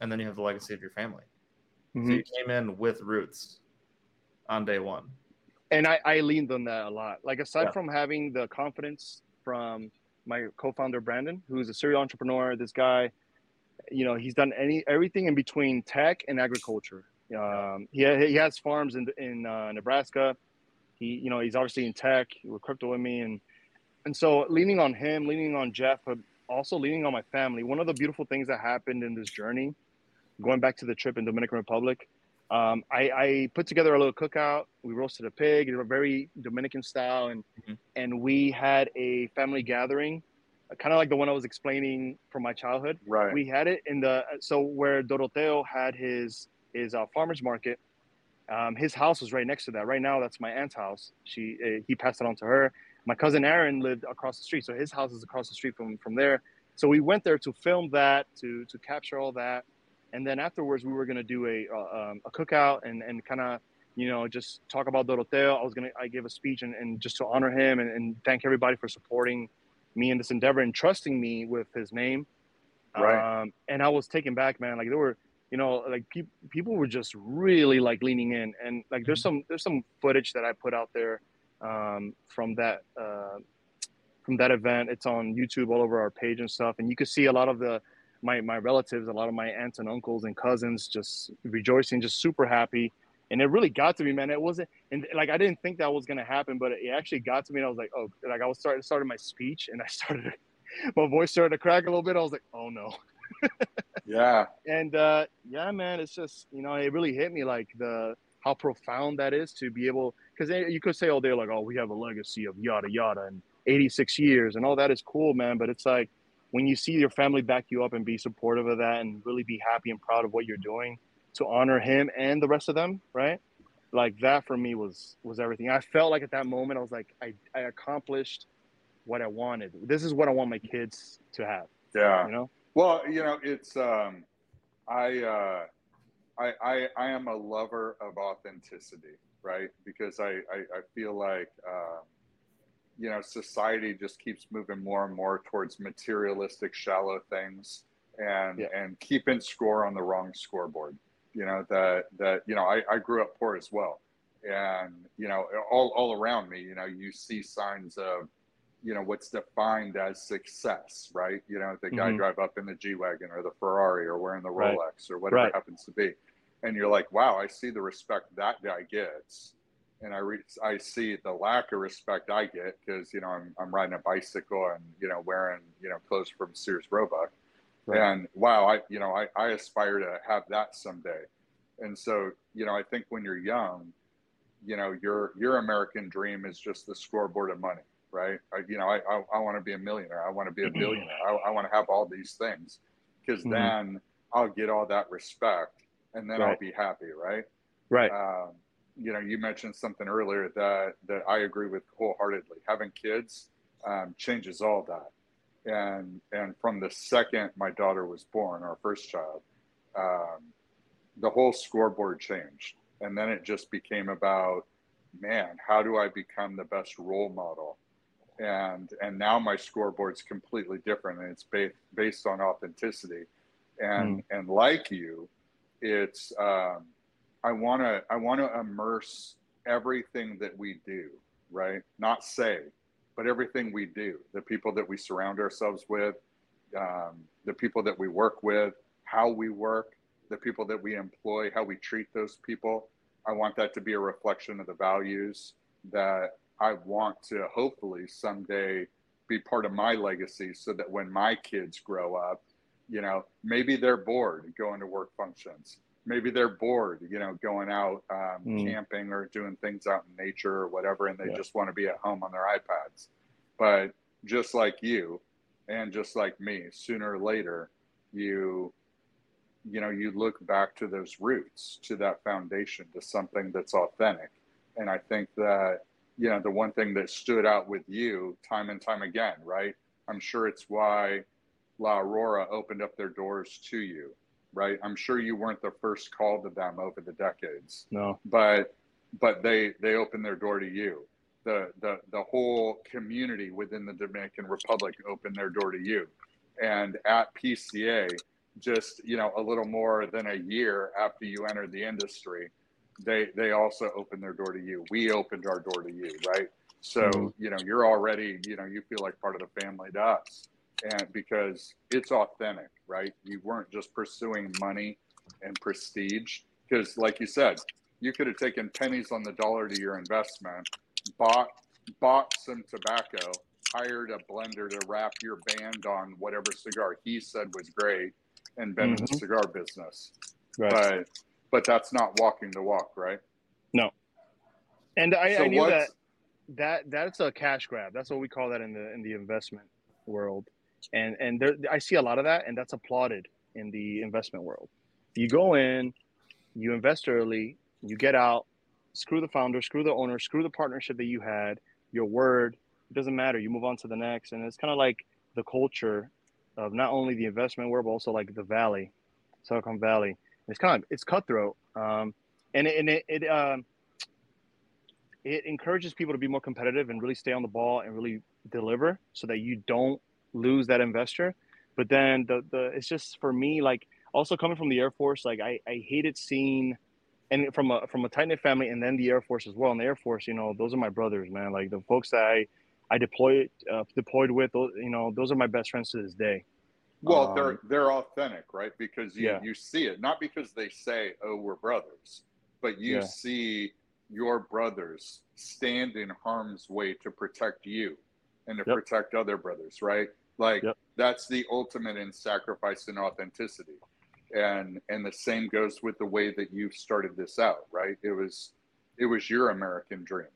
and then you have the legacy of your family. So you came in with roots on day one. and I, I leaned on that a lot. Like aside Yeah. from having the confidence from my co-founder Brandon, who's a serial entrepreneur, this guy, you know, he's done any everything in between tech and agriculture. Um, he he has farms in in uh, Nebraska. He you know he's obviously in tech with crypto with me, and and so leaning on him, leaning on Jeff, but also leaning on my family. One of the beautiful things that happened in this journey, going back to the trip in Dominican Republic, um, I, I put together a little cookout. We roasted a pig, in a very Dominican style, and Mhm. and we had a family gathering, kind of like the one I was explaining from my childhood. Right. We had it in the so where Doroteo had his his a farmers market. Um, his house was right next to that. Right now, that's my aunt's house. She uh, he passed it on to her. My cousin Aaron lived across the street, so his house is across the street from from there. So we went there to film that, to to capture all that, and then afterwards we were gonna do a uh, um, a cookout and and kind of you know just talk about Doroteo. I was gonna I gave a speech and, and just to honor him and, and thank everybody for supporting me in this endeavor and trusting me with his name. Right. Um, and I was taken back, man. Like there were, you know, like pe- people were just really like leaning in, and like there's some there's some footage that I put out there um, from that uh, from that event. It's on YouTube all over our page and stuff, and you could see a lot of the my my relatives, a lot of my aunts and uncles and cousins just rejoicing, just super happy. and it really got to me, man. It wasn't, and like I didn't think that was gonna happen, but it actually got to me, and I was like, oh, like I was starting started my speech, and I started, my voice started to crack a little bit. I was like, oh no. Yeah. And uh, yeah, man, it's just you know, it really hit me like the how profound that is to be able because you could say all day like, oh, we have a legacy of yada yada and 86 years and all that is cool, man. But it's like when you see your family back you up and be supportive of that and really be happy and proud of what you're doing to honor him and the rest of them, right? Like that for me was was everything. I felt like at that moment I was like I, I accomplished what I wanted. This is what I want my kids to have. Yeah. You know? Well, you know, it's um I uh I I, I am a lover of authenticity, right? Because I, I, I feel like um you know society just keeps moving more and more towards materialistic shallow things and Yeah. and keeping score on the wrong scoreboard you know that that you know I, I grew up poor as well and you know all, all around me you know you see signs of you know what's defined as success right you know the guy Mhm. drive up in the g-wagon or the ferrari or wearing the Right. rolex or whatever Right. it happens to be and you're like wow i see the respect that guy gets and I re- I see the lack of respect I get because you know I'm I'm riding a bicycle and you know wearing you know clothes from Sears Roebuck, Right. and wow I you know I, I aspire to have that someday, and so you know I think when you're young, you know your your American dream is just the scoreboard of money, right? I, you know I I, I want to be a millionaire, I want to be a billionaire, I, I want to have all these things, because Mhm. then I'll get all that respect, and then I'll be happy, right? Right. um, you know, you mentioned something earlier that that I agree with wholeheartedly. Having kids um, changes all that, and and from the second my daughter was born, our first child, um, the whole scoreboard changed, and then it just became about, man, how do I become the best role model? And and now my scoreboard's completely different, and it's based based on authenticity, and and like you, it's. Um, I want to I want to immerse everything that we do, right? Not say, but everything we do, the people that we surround ourselves with, um, the people that we work with, how we work, the people that we employ, how we treat those people. I want that to be a reflection of the values that I want to hopefully someday be part of my legacy so that when my kids grow up, you know, maybe they're bored going to work functions maybe they're bored, you know, going out um, Mm. camping or doing things out in nature or whatever, and they Yeah. just want to be at home on their iPads. But just like you, and just like me, sooner or later, you, you know, you look back to those roots, to that foundation, to something that's authentic. And I think that, you know, the one thing that stood out with you time and time again, right? I'm sure it's why La Aurora opened up their doors to you right? I'm sure you weren't the first call to them over the decades, No. but but they they opened their door to you. The the the whole community within the Dominican Republic opened their door to you, and at PCA, just you know a little more than a year after you entered the industry, they they also opened their door to you. We opened our door to you, right? So Mhm. you know you're already you know you feel like part of the family to us and because it's authentic, right? You weren't just pursuing money and prestige. Because, like you said, you could have taken pennies on the dollar to your investment, bought bought some tobacco, hired a blender to wrap your band on whatever cigar he said was great, and been in the Mhm. cigar business. Right. But but that's not walking the walk, right? No. And I, so I knew that that that's a cash grab. That's what we call that in the in the investment world. And and there I see a lot of that and that's applauded in the investment world. You go in, you invest early, you get out, screw the founder, screw the owner, screw the partnership that you had, your word, it doesn't matter. You move on to the next. And it's kind of like the culture of not only the investment world, but also like the valley, Silicon Valley. It's kind of it's cutthroat. Um and it, and it, it um it encourages people to be more competitive and really stay on the ball and really deliver so that you don't lose that investor. But then the the it's just for me like also coming from the air force like i i hated seeing and from a from a tight knit family and then the air force as well. And the air force you know those are my brothers man. Like the folks that i i deployed uh, deployed with you know those are my best friends to this day Well, they're Um, they're authentic, right? Because you Yeah. you see it, not because they say, "Oh, we're brothers," but you Yeah. see your brothers stand in harm's way to protect you and to Yep. protect other brothers, right? Like Yep. that's the ultimate in sacrifice and authenticity. And and the same goes with the way that you started this out, right? It was it was your American dream,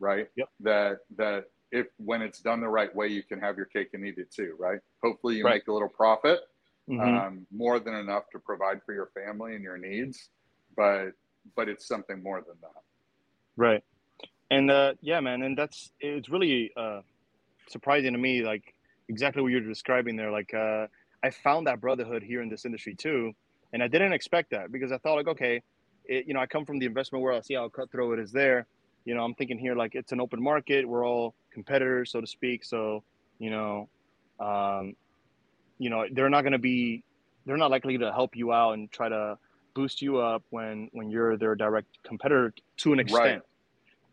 right? Yep. That that if when it's done the right way, you can have your cake and eat it too, right? Hopefully you Right. make a little profit, Mhm. um, more than enough to provide for your family and your needs, but but it's something more than that. Right. And uh, yeah, man, and that's it's really uh, surprising to me, like exactly what you're describing there. Like uh, I found that brotherhood here in this industry too, and I didn't expect that because I thought like, okay, it, you know, I come from the investment world. I see how cutthroat it is there. You know, I'm thinking here like it's an open market. We're all competitors, so to speak. So you know, um, you know, they're not going to be, they're not likely to help you out and try to boost you up when when you're their direct competitor to an extent.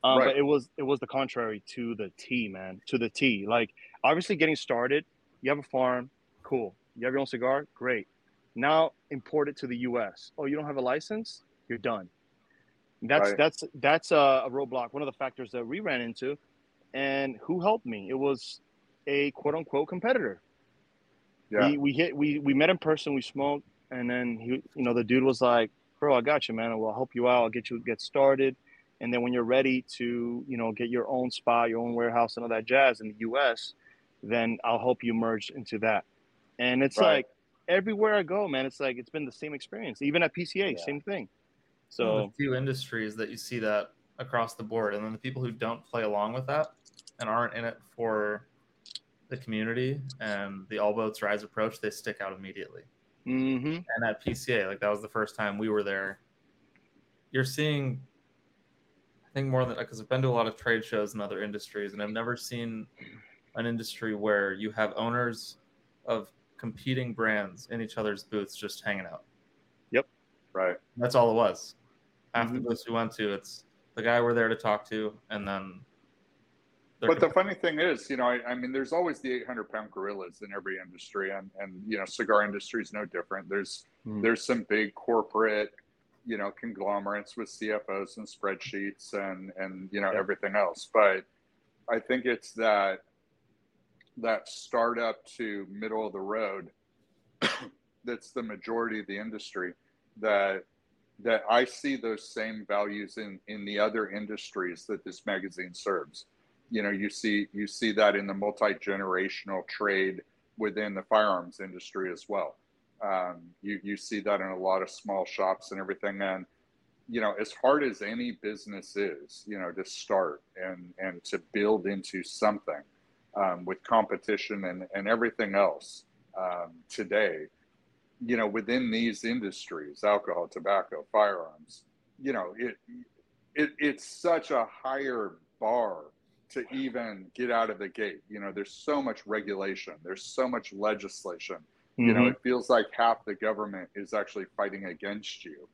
Um, Right. But it was it was the contrary to the T, man, to the T. Like obviously getting started, you have a farm, cool. You have your own cigar, great. Now import it to the U.S. Oh, you don't have a license, you're done. That's Right. that's that's a, a roadblock. One of the factors that we ran into, and who helped me? It was a quote unquote competitor. Yeah. We we hit we we met in person, we smoked, and then he you know the dude was like, "Bro, I got you, man. I'll help you out. I'll get you get started." And then when you're ready to, you know, get your own spot, your own warehouse, and all that jazz in the U.S., then I'll help you merge into that. And it's Right. like everywhere I go, man, it's like it's been the same experience. Even at PCA, Yeah. same thing. So few industries that you see that across the board, and then the people who don't play along with that and aren't in it for the community and the all boats rise approach, they stick out immediately. hmm And at PCA, like that was the first time we were there. You're seeing, I think more than because I've been to a lot of trade shows in other industries, and I've never seen an industry where you have owners of competing brands in each other's booths just hanging out. Right. That's all it was. Half the Mhm. booths we went to, it's the guy we're there to talk to, and then. But the funny thing is, you know, I, I mean, there's always the 800 pound gorillas in every industry, and and you know, cigar industry is no different. There's Mm. there's some big corporate, you know, conglomerates with CFOs and spreadsheets and and you know Yeah. everything else. But I think it's that that startup to middle of the road that's the majority of the industry that that I see those same values in in the other industries that this magazine serves. You know, you see you see that in the multi-generational trade within the firearms industry as well. Um, you you see that in a lot of small shops and everything. And you know, as hard as any business is, you know, to start and and to build into something um, with competition and and everything else um, today, you know, within these industries, alcohol, tobacco, firearms, you know, it it it's such a higher bar to even get out of the gate. You know, there's so much regulation, there's so much legislation you know Mhm. it feels like half the government is actually fighting against you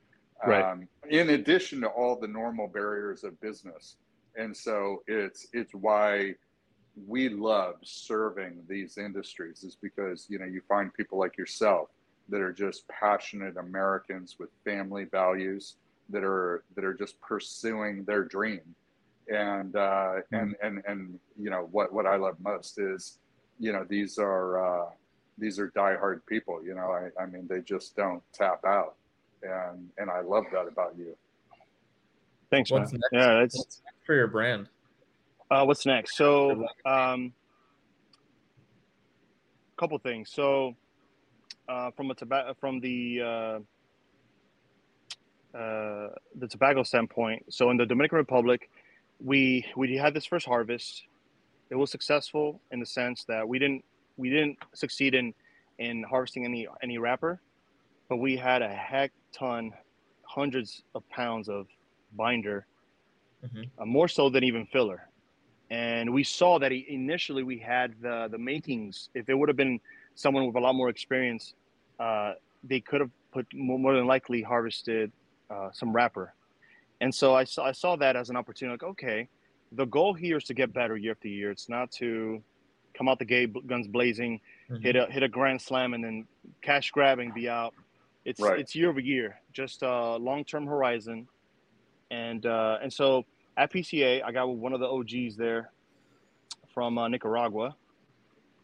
Right. um, in addition to all the normal barriers of business and so it's it's why we love serving these industries is because you know you find people like yourself that are just passionate americans with family values that are that are just pursuing their dream and uh, and and and you know what what i love most is you know these are uh, these are diehard people. You know, I, I mean, they just don't tap out, and and I love that about you. Thanks, What's man. next? Yeah, that's What's next for your brand? Uh, what's next? So, um, couple things. So, uh, from a tobacco, from the uh, uh, the tobacco standpoint, so in the Dominican Republic, we we had this first harvest. It was successful in the sense that we didn't we didn't succeed in in harvesting any any wrapper, but we had a heck ton, hundreds of pounds of binder, Mhm. uh, more so than even filler and we saw that he, initially we had the the makings. If it would have been someone with a lot more experience, uh, they could have put more, than likely harvested uh, some wrapper. And so I saw I saw that as an opportunity. Like, okay, the goal here is to get better year after year. It's not to come out the gate guns blazing, Mhm. hit a hit a grand slam, and then cash grabbing be out. It's Right. it's year over year, just a long term horizon. and uh, and so at PCA, I got one of the OGs there from uh, Nicaragua,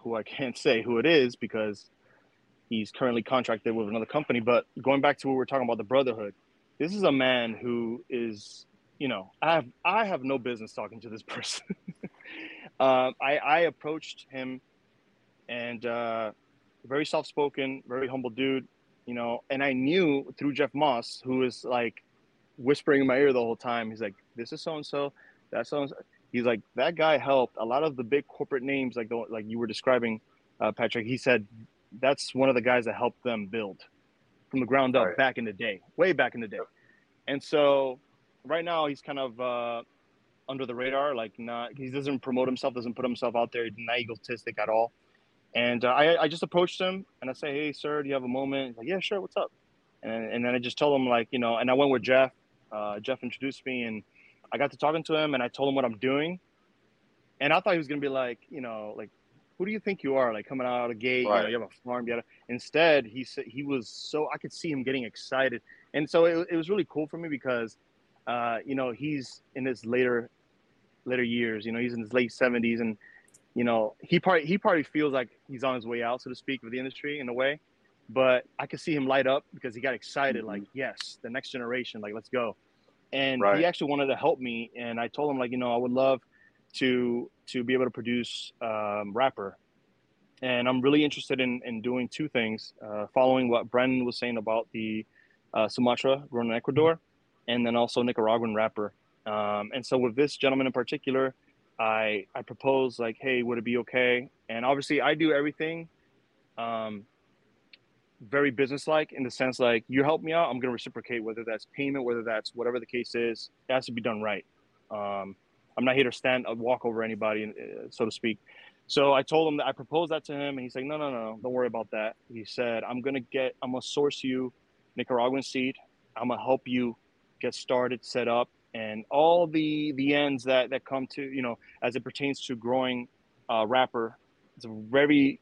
who I can't say who it is because he's currently contracted with another company. But going back to what we are talking about, the brotherhood, this is a man who is, you know, I have I have no business talking to this person. um, I, I approached him, and uh, very soft spoken, very humble dude, you know, and I knew through Jeff Moss, who is like whispering in my ear the whole time. He's like, "This is so and so, that's so and so." He's like, "That guy helped a lot of the big corporate names, like the like you were describing, uh, Patrick." He said that's one of the guys that helped them build from the ground up right. back in the day, way back in the day. And so right now he's kind of uh, under the radar, like not he doesn't promote himself, doesn't put himself out there, he's not egotistic at all. And uh, I, I just approached him and I say, hey, sir, do you have a moment? He's like, yeah, sure. What's up? And, and then I just told him like, you know, and I went with Jeff. Uh, Jeff introduced me and I got to talking to him and I told him what I'm doing. And I thought he was going to be like, you know, like, who do you think you are? Like coming out of the gate, right. you, know, you have a farm. You Instead, he said he was so I could see him getting excited, and so it, it was really cool for me because, uh, you know, he's in his later, later years. You know, he's in his late seventies, and you know, he probably he probably feels like he's on his way out, so to speak, with the industry in a way. But I could see him light up because he got excited, mm-hmm. like, yes, the next generation, like, let's go. And right. he actually wanted to help me, and I told him, like, you know, I would love to to be able to produce um, wrapper, and I'm really interested in in doing two things, uh, following what Brendan was saying about the uh, Sumatra grown in Ecuador, and then also Nicaraguan wrapper. Um, and so with this gentleman in particular, I I propose like, hey, would it be okay? And obviously, I do everything um, very businesslike in the sense like you help me out, I'm to reciprocate, whether that's payment, whether that's whatever the case is. It has to be done right. Um, I'm not here to stand, uh, walk over anybody, uh, so to speak. So I told him that I proposed that to him, and he's like, no, no, no, don't worry about that. He said, I'm gonna get, I'm gonna source you Nicaraguan seed. I'm gonna help you get started, set up, and all the the ends that that come to you know as it pertains to growing uh, wrapper. It's a very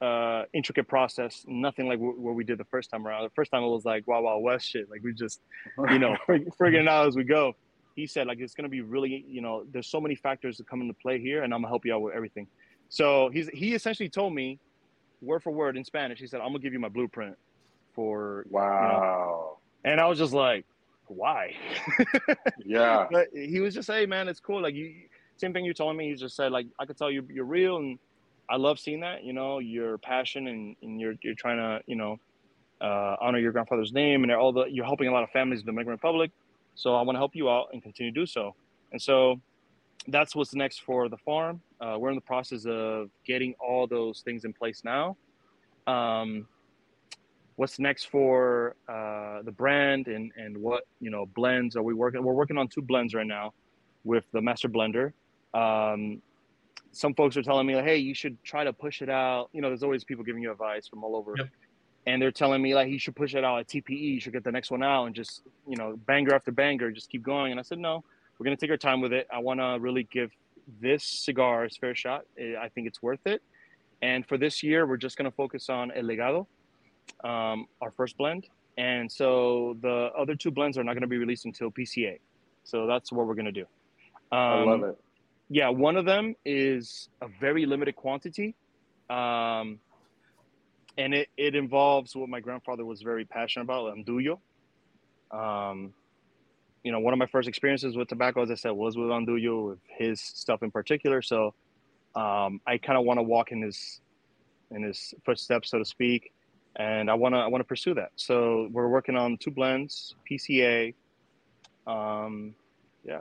uh, intricate process. Nothing like w- what we did the first time around. The first time it was like wow, wow, west shit. Like we just you know figuring it out as we go. He said like it's gonna be really you know there's so many factors that come into play here, and I'm gonna help you out with everything. So he's he essentially told me word for word in Spanish. He said I'm gonna give you my blueprint for wow. You know, and I was just like, why? yeah. But he was just, hey man, it's cool. Like you, same thing you're telling me. He just said like, I could tell you you're real, and I love seeing that. You know, your passion and, and you're you're trying to you know uh, honor your grandfather's name and all the you're helping a lot of families in the Dominican Republic. So I want to help you out and continue to do so. And so that's what's next for the farm. Uh, we're in the process of getting all those things in place now. Um, what's next for uh, the brand and, and what you know blends are we working we're working on two blends right now with the master blender um, some folks are telling me like hey you should try to push it out you know there's always people giving you advice from all over yep. and they're telling me like you should push it out at tpe you should get the next one out and just you know banger after banger just keep going and i said no we're going to take our time with it i want to really give this cigar its fair shot i think it's worth it and for this year we're just going to focus on el legado um, our first blend. And so the other two blends are not going to be released until PCA. So that's what we're going to do. Um, I love it. Yeah, one of them is a very limited quantity. Um, and it, it involves what my grandfather was very passionate about, Andullo. Um, you know, one of my first experiences with tobacco, as I said, was with Andullo, with his stuff in particular. So um, I kind of want to walk in his in his footsteps, so to speak and I want to I want to pursue that. So we're working on two blends, PCA. Um, yeah.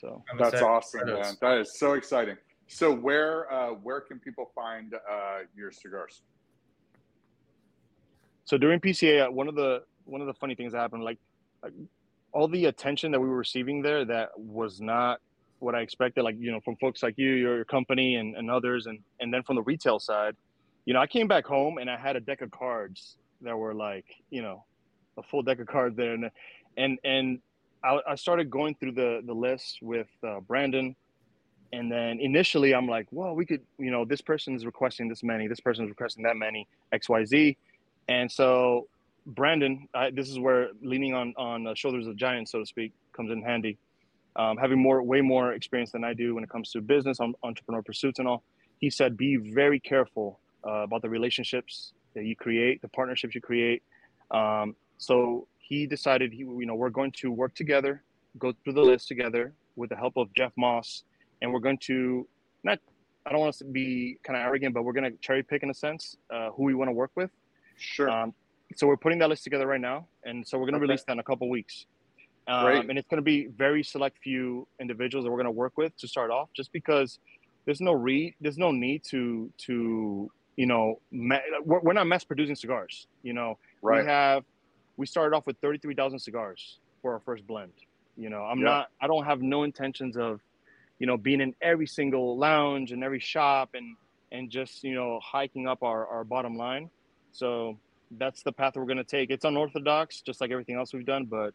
So that's awesome, man. That is so exciting. So where uh, where can people find uh, your cigars? So during PCA, one of the one of the funny things that happened, like, like all the attention that we were receiving there, that was not what I expected. Like you know, from folks like you, your, your company, and, and others, and and then from the retail side you know, I came back home and I had a deck of cards that were like, you know, a full deck of cards there, and and and I, I started going through the the list with uh, Brandon, and then initially I'm like, well, we could, you know, this person is requesting this many, this person is requesting that many, X Y Z, and so Brandon, I, this is where leaning on on the shoulders of giants, so to speak, comes in handy. Um, having more, way more experience than I do when it comes to business, on entrepreneur pursuits, and all. He said, be very careful uh, about the relationships that you create, the partnerships you create. Um, so he decided, he, you know, we're going to work together, go through the list together with the help of Jeff Moss, and we're going to not. I don't want us to be kind of arrogant, but we're going to cherry pick in a sense uh, who we want to work with. Sure. Um, so we're putting that list together right now, and so we're going to Okay. release that in a couple weeks. Um, Great. and it's going to be very select few individuals that we're going to work with to start off, just because there's no re there's no need to to you know ma- we're, we're not mass producing cigars. You know, right. we have we started off with 33,000 cigars for our first blend. You know, I'm Yeah. not I don't have no intentions of you know being in every single lounge and every shop and and just you know hiking up our our bottom line. So that's the path we're going to take. It's unorthodox, just like everything else we've done, but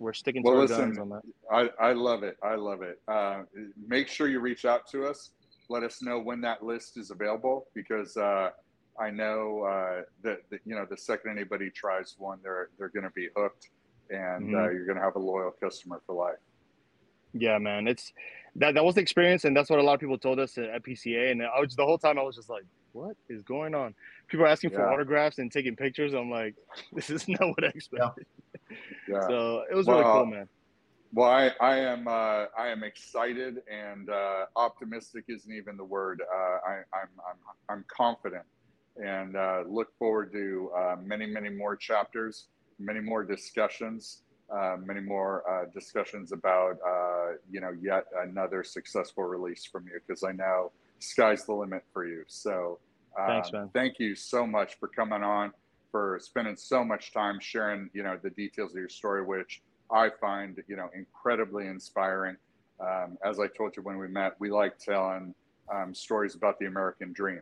we're sticking to Well, our listen, guns on that. I, I love it. I love it. Uh, make sure you reach out to us. Let us know when that list is available because uh, I know uh, that, that you know the second anybody tries one, they're they're going to be hooked, and uh, Mhm. you're going to have a loyal customer for life. Yeah, man, it's that that was the experience, and that's what a lot of people told us at, at PCA. And I was the whole time I was just like, "What is going on?" People are asking for autographs and taking pictures. I'm like, "This is not what I expected." Yeah. So it was really cool, man. Well, I, I am uh, I am excited and uh, optimistic isn't even the word. Uh, I, I'm, I'm I'm confident and uh, look forward to uh, many many more chapters, many more discussions, uh, many more uh, discussions about uh, you know yet another successful release from you because I know sky's the limit for you. So um, Thanks, man. Thank you so much for coming on, for spending so much time sharing you know the details of your story, which I find, you know, incredibly inspiring. Um, as I told you when we met, we like telling um, stories about the American dream,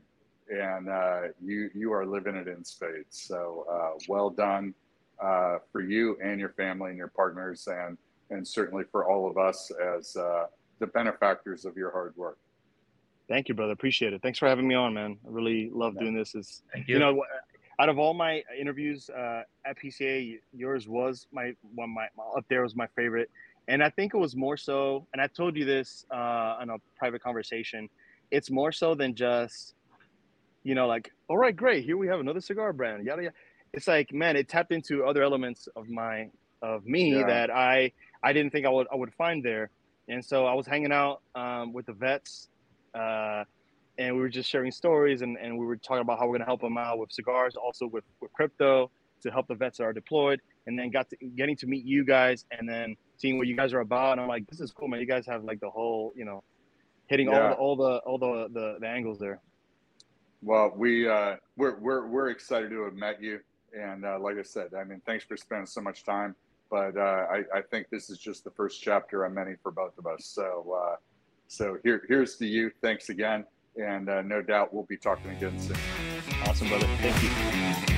and uh, you you are living it in spades. So uh, well done uh, for you and your family and your partners, and and certainly for all of us as uh, the benefactors of your hard work. Thank you, brother. Appreciate it. Thanks for having me on, man. I really love doing this. Is Thank you know, out of all my interviews uh, at PCA, yours was my one. My, my up there was my favorite, and I think it was more so. And I told you this uh, in a private conversation. It's more so than just, you know, like, all right, great, here we have another cigar brand. Yada yada. It's like, man, it tapped into other elements of my of me Yeah. that I I didn't think I would I would find there. And so I was hanging out um, with the vets. Uh, and we were just sharing stories and, and we were talking about how we're going to help them out with cigars also with, with crypto to help the vets that are deployed and then got to getting to meet you guys and then seeing what you guys are about and i'm like this is cool man you guys have like the whole you know hitting all the all the all the, the the angles there Well, we uh, we're we're we're excited to have met you, and uh, like I said, I mean, thanks for spending so much time. But uh, I, I think this is just the first chapter on many for both of us. So uh, so here here's to you. Thanks again, and uh, no doubt we'll be talking again soon. awesome brother thank you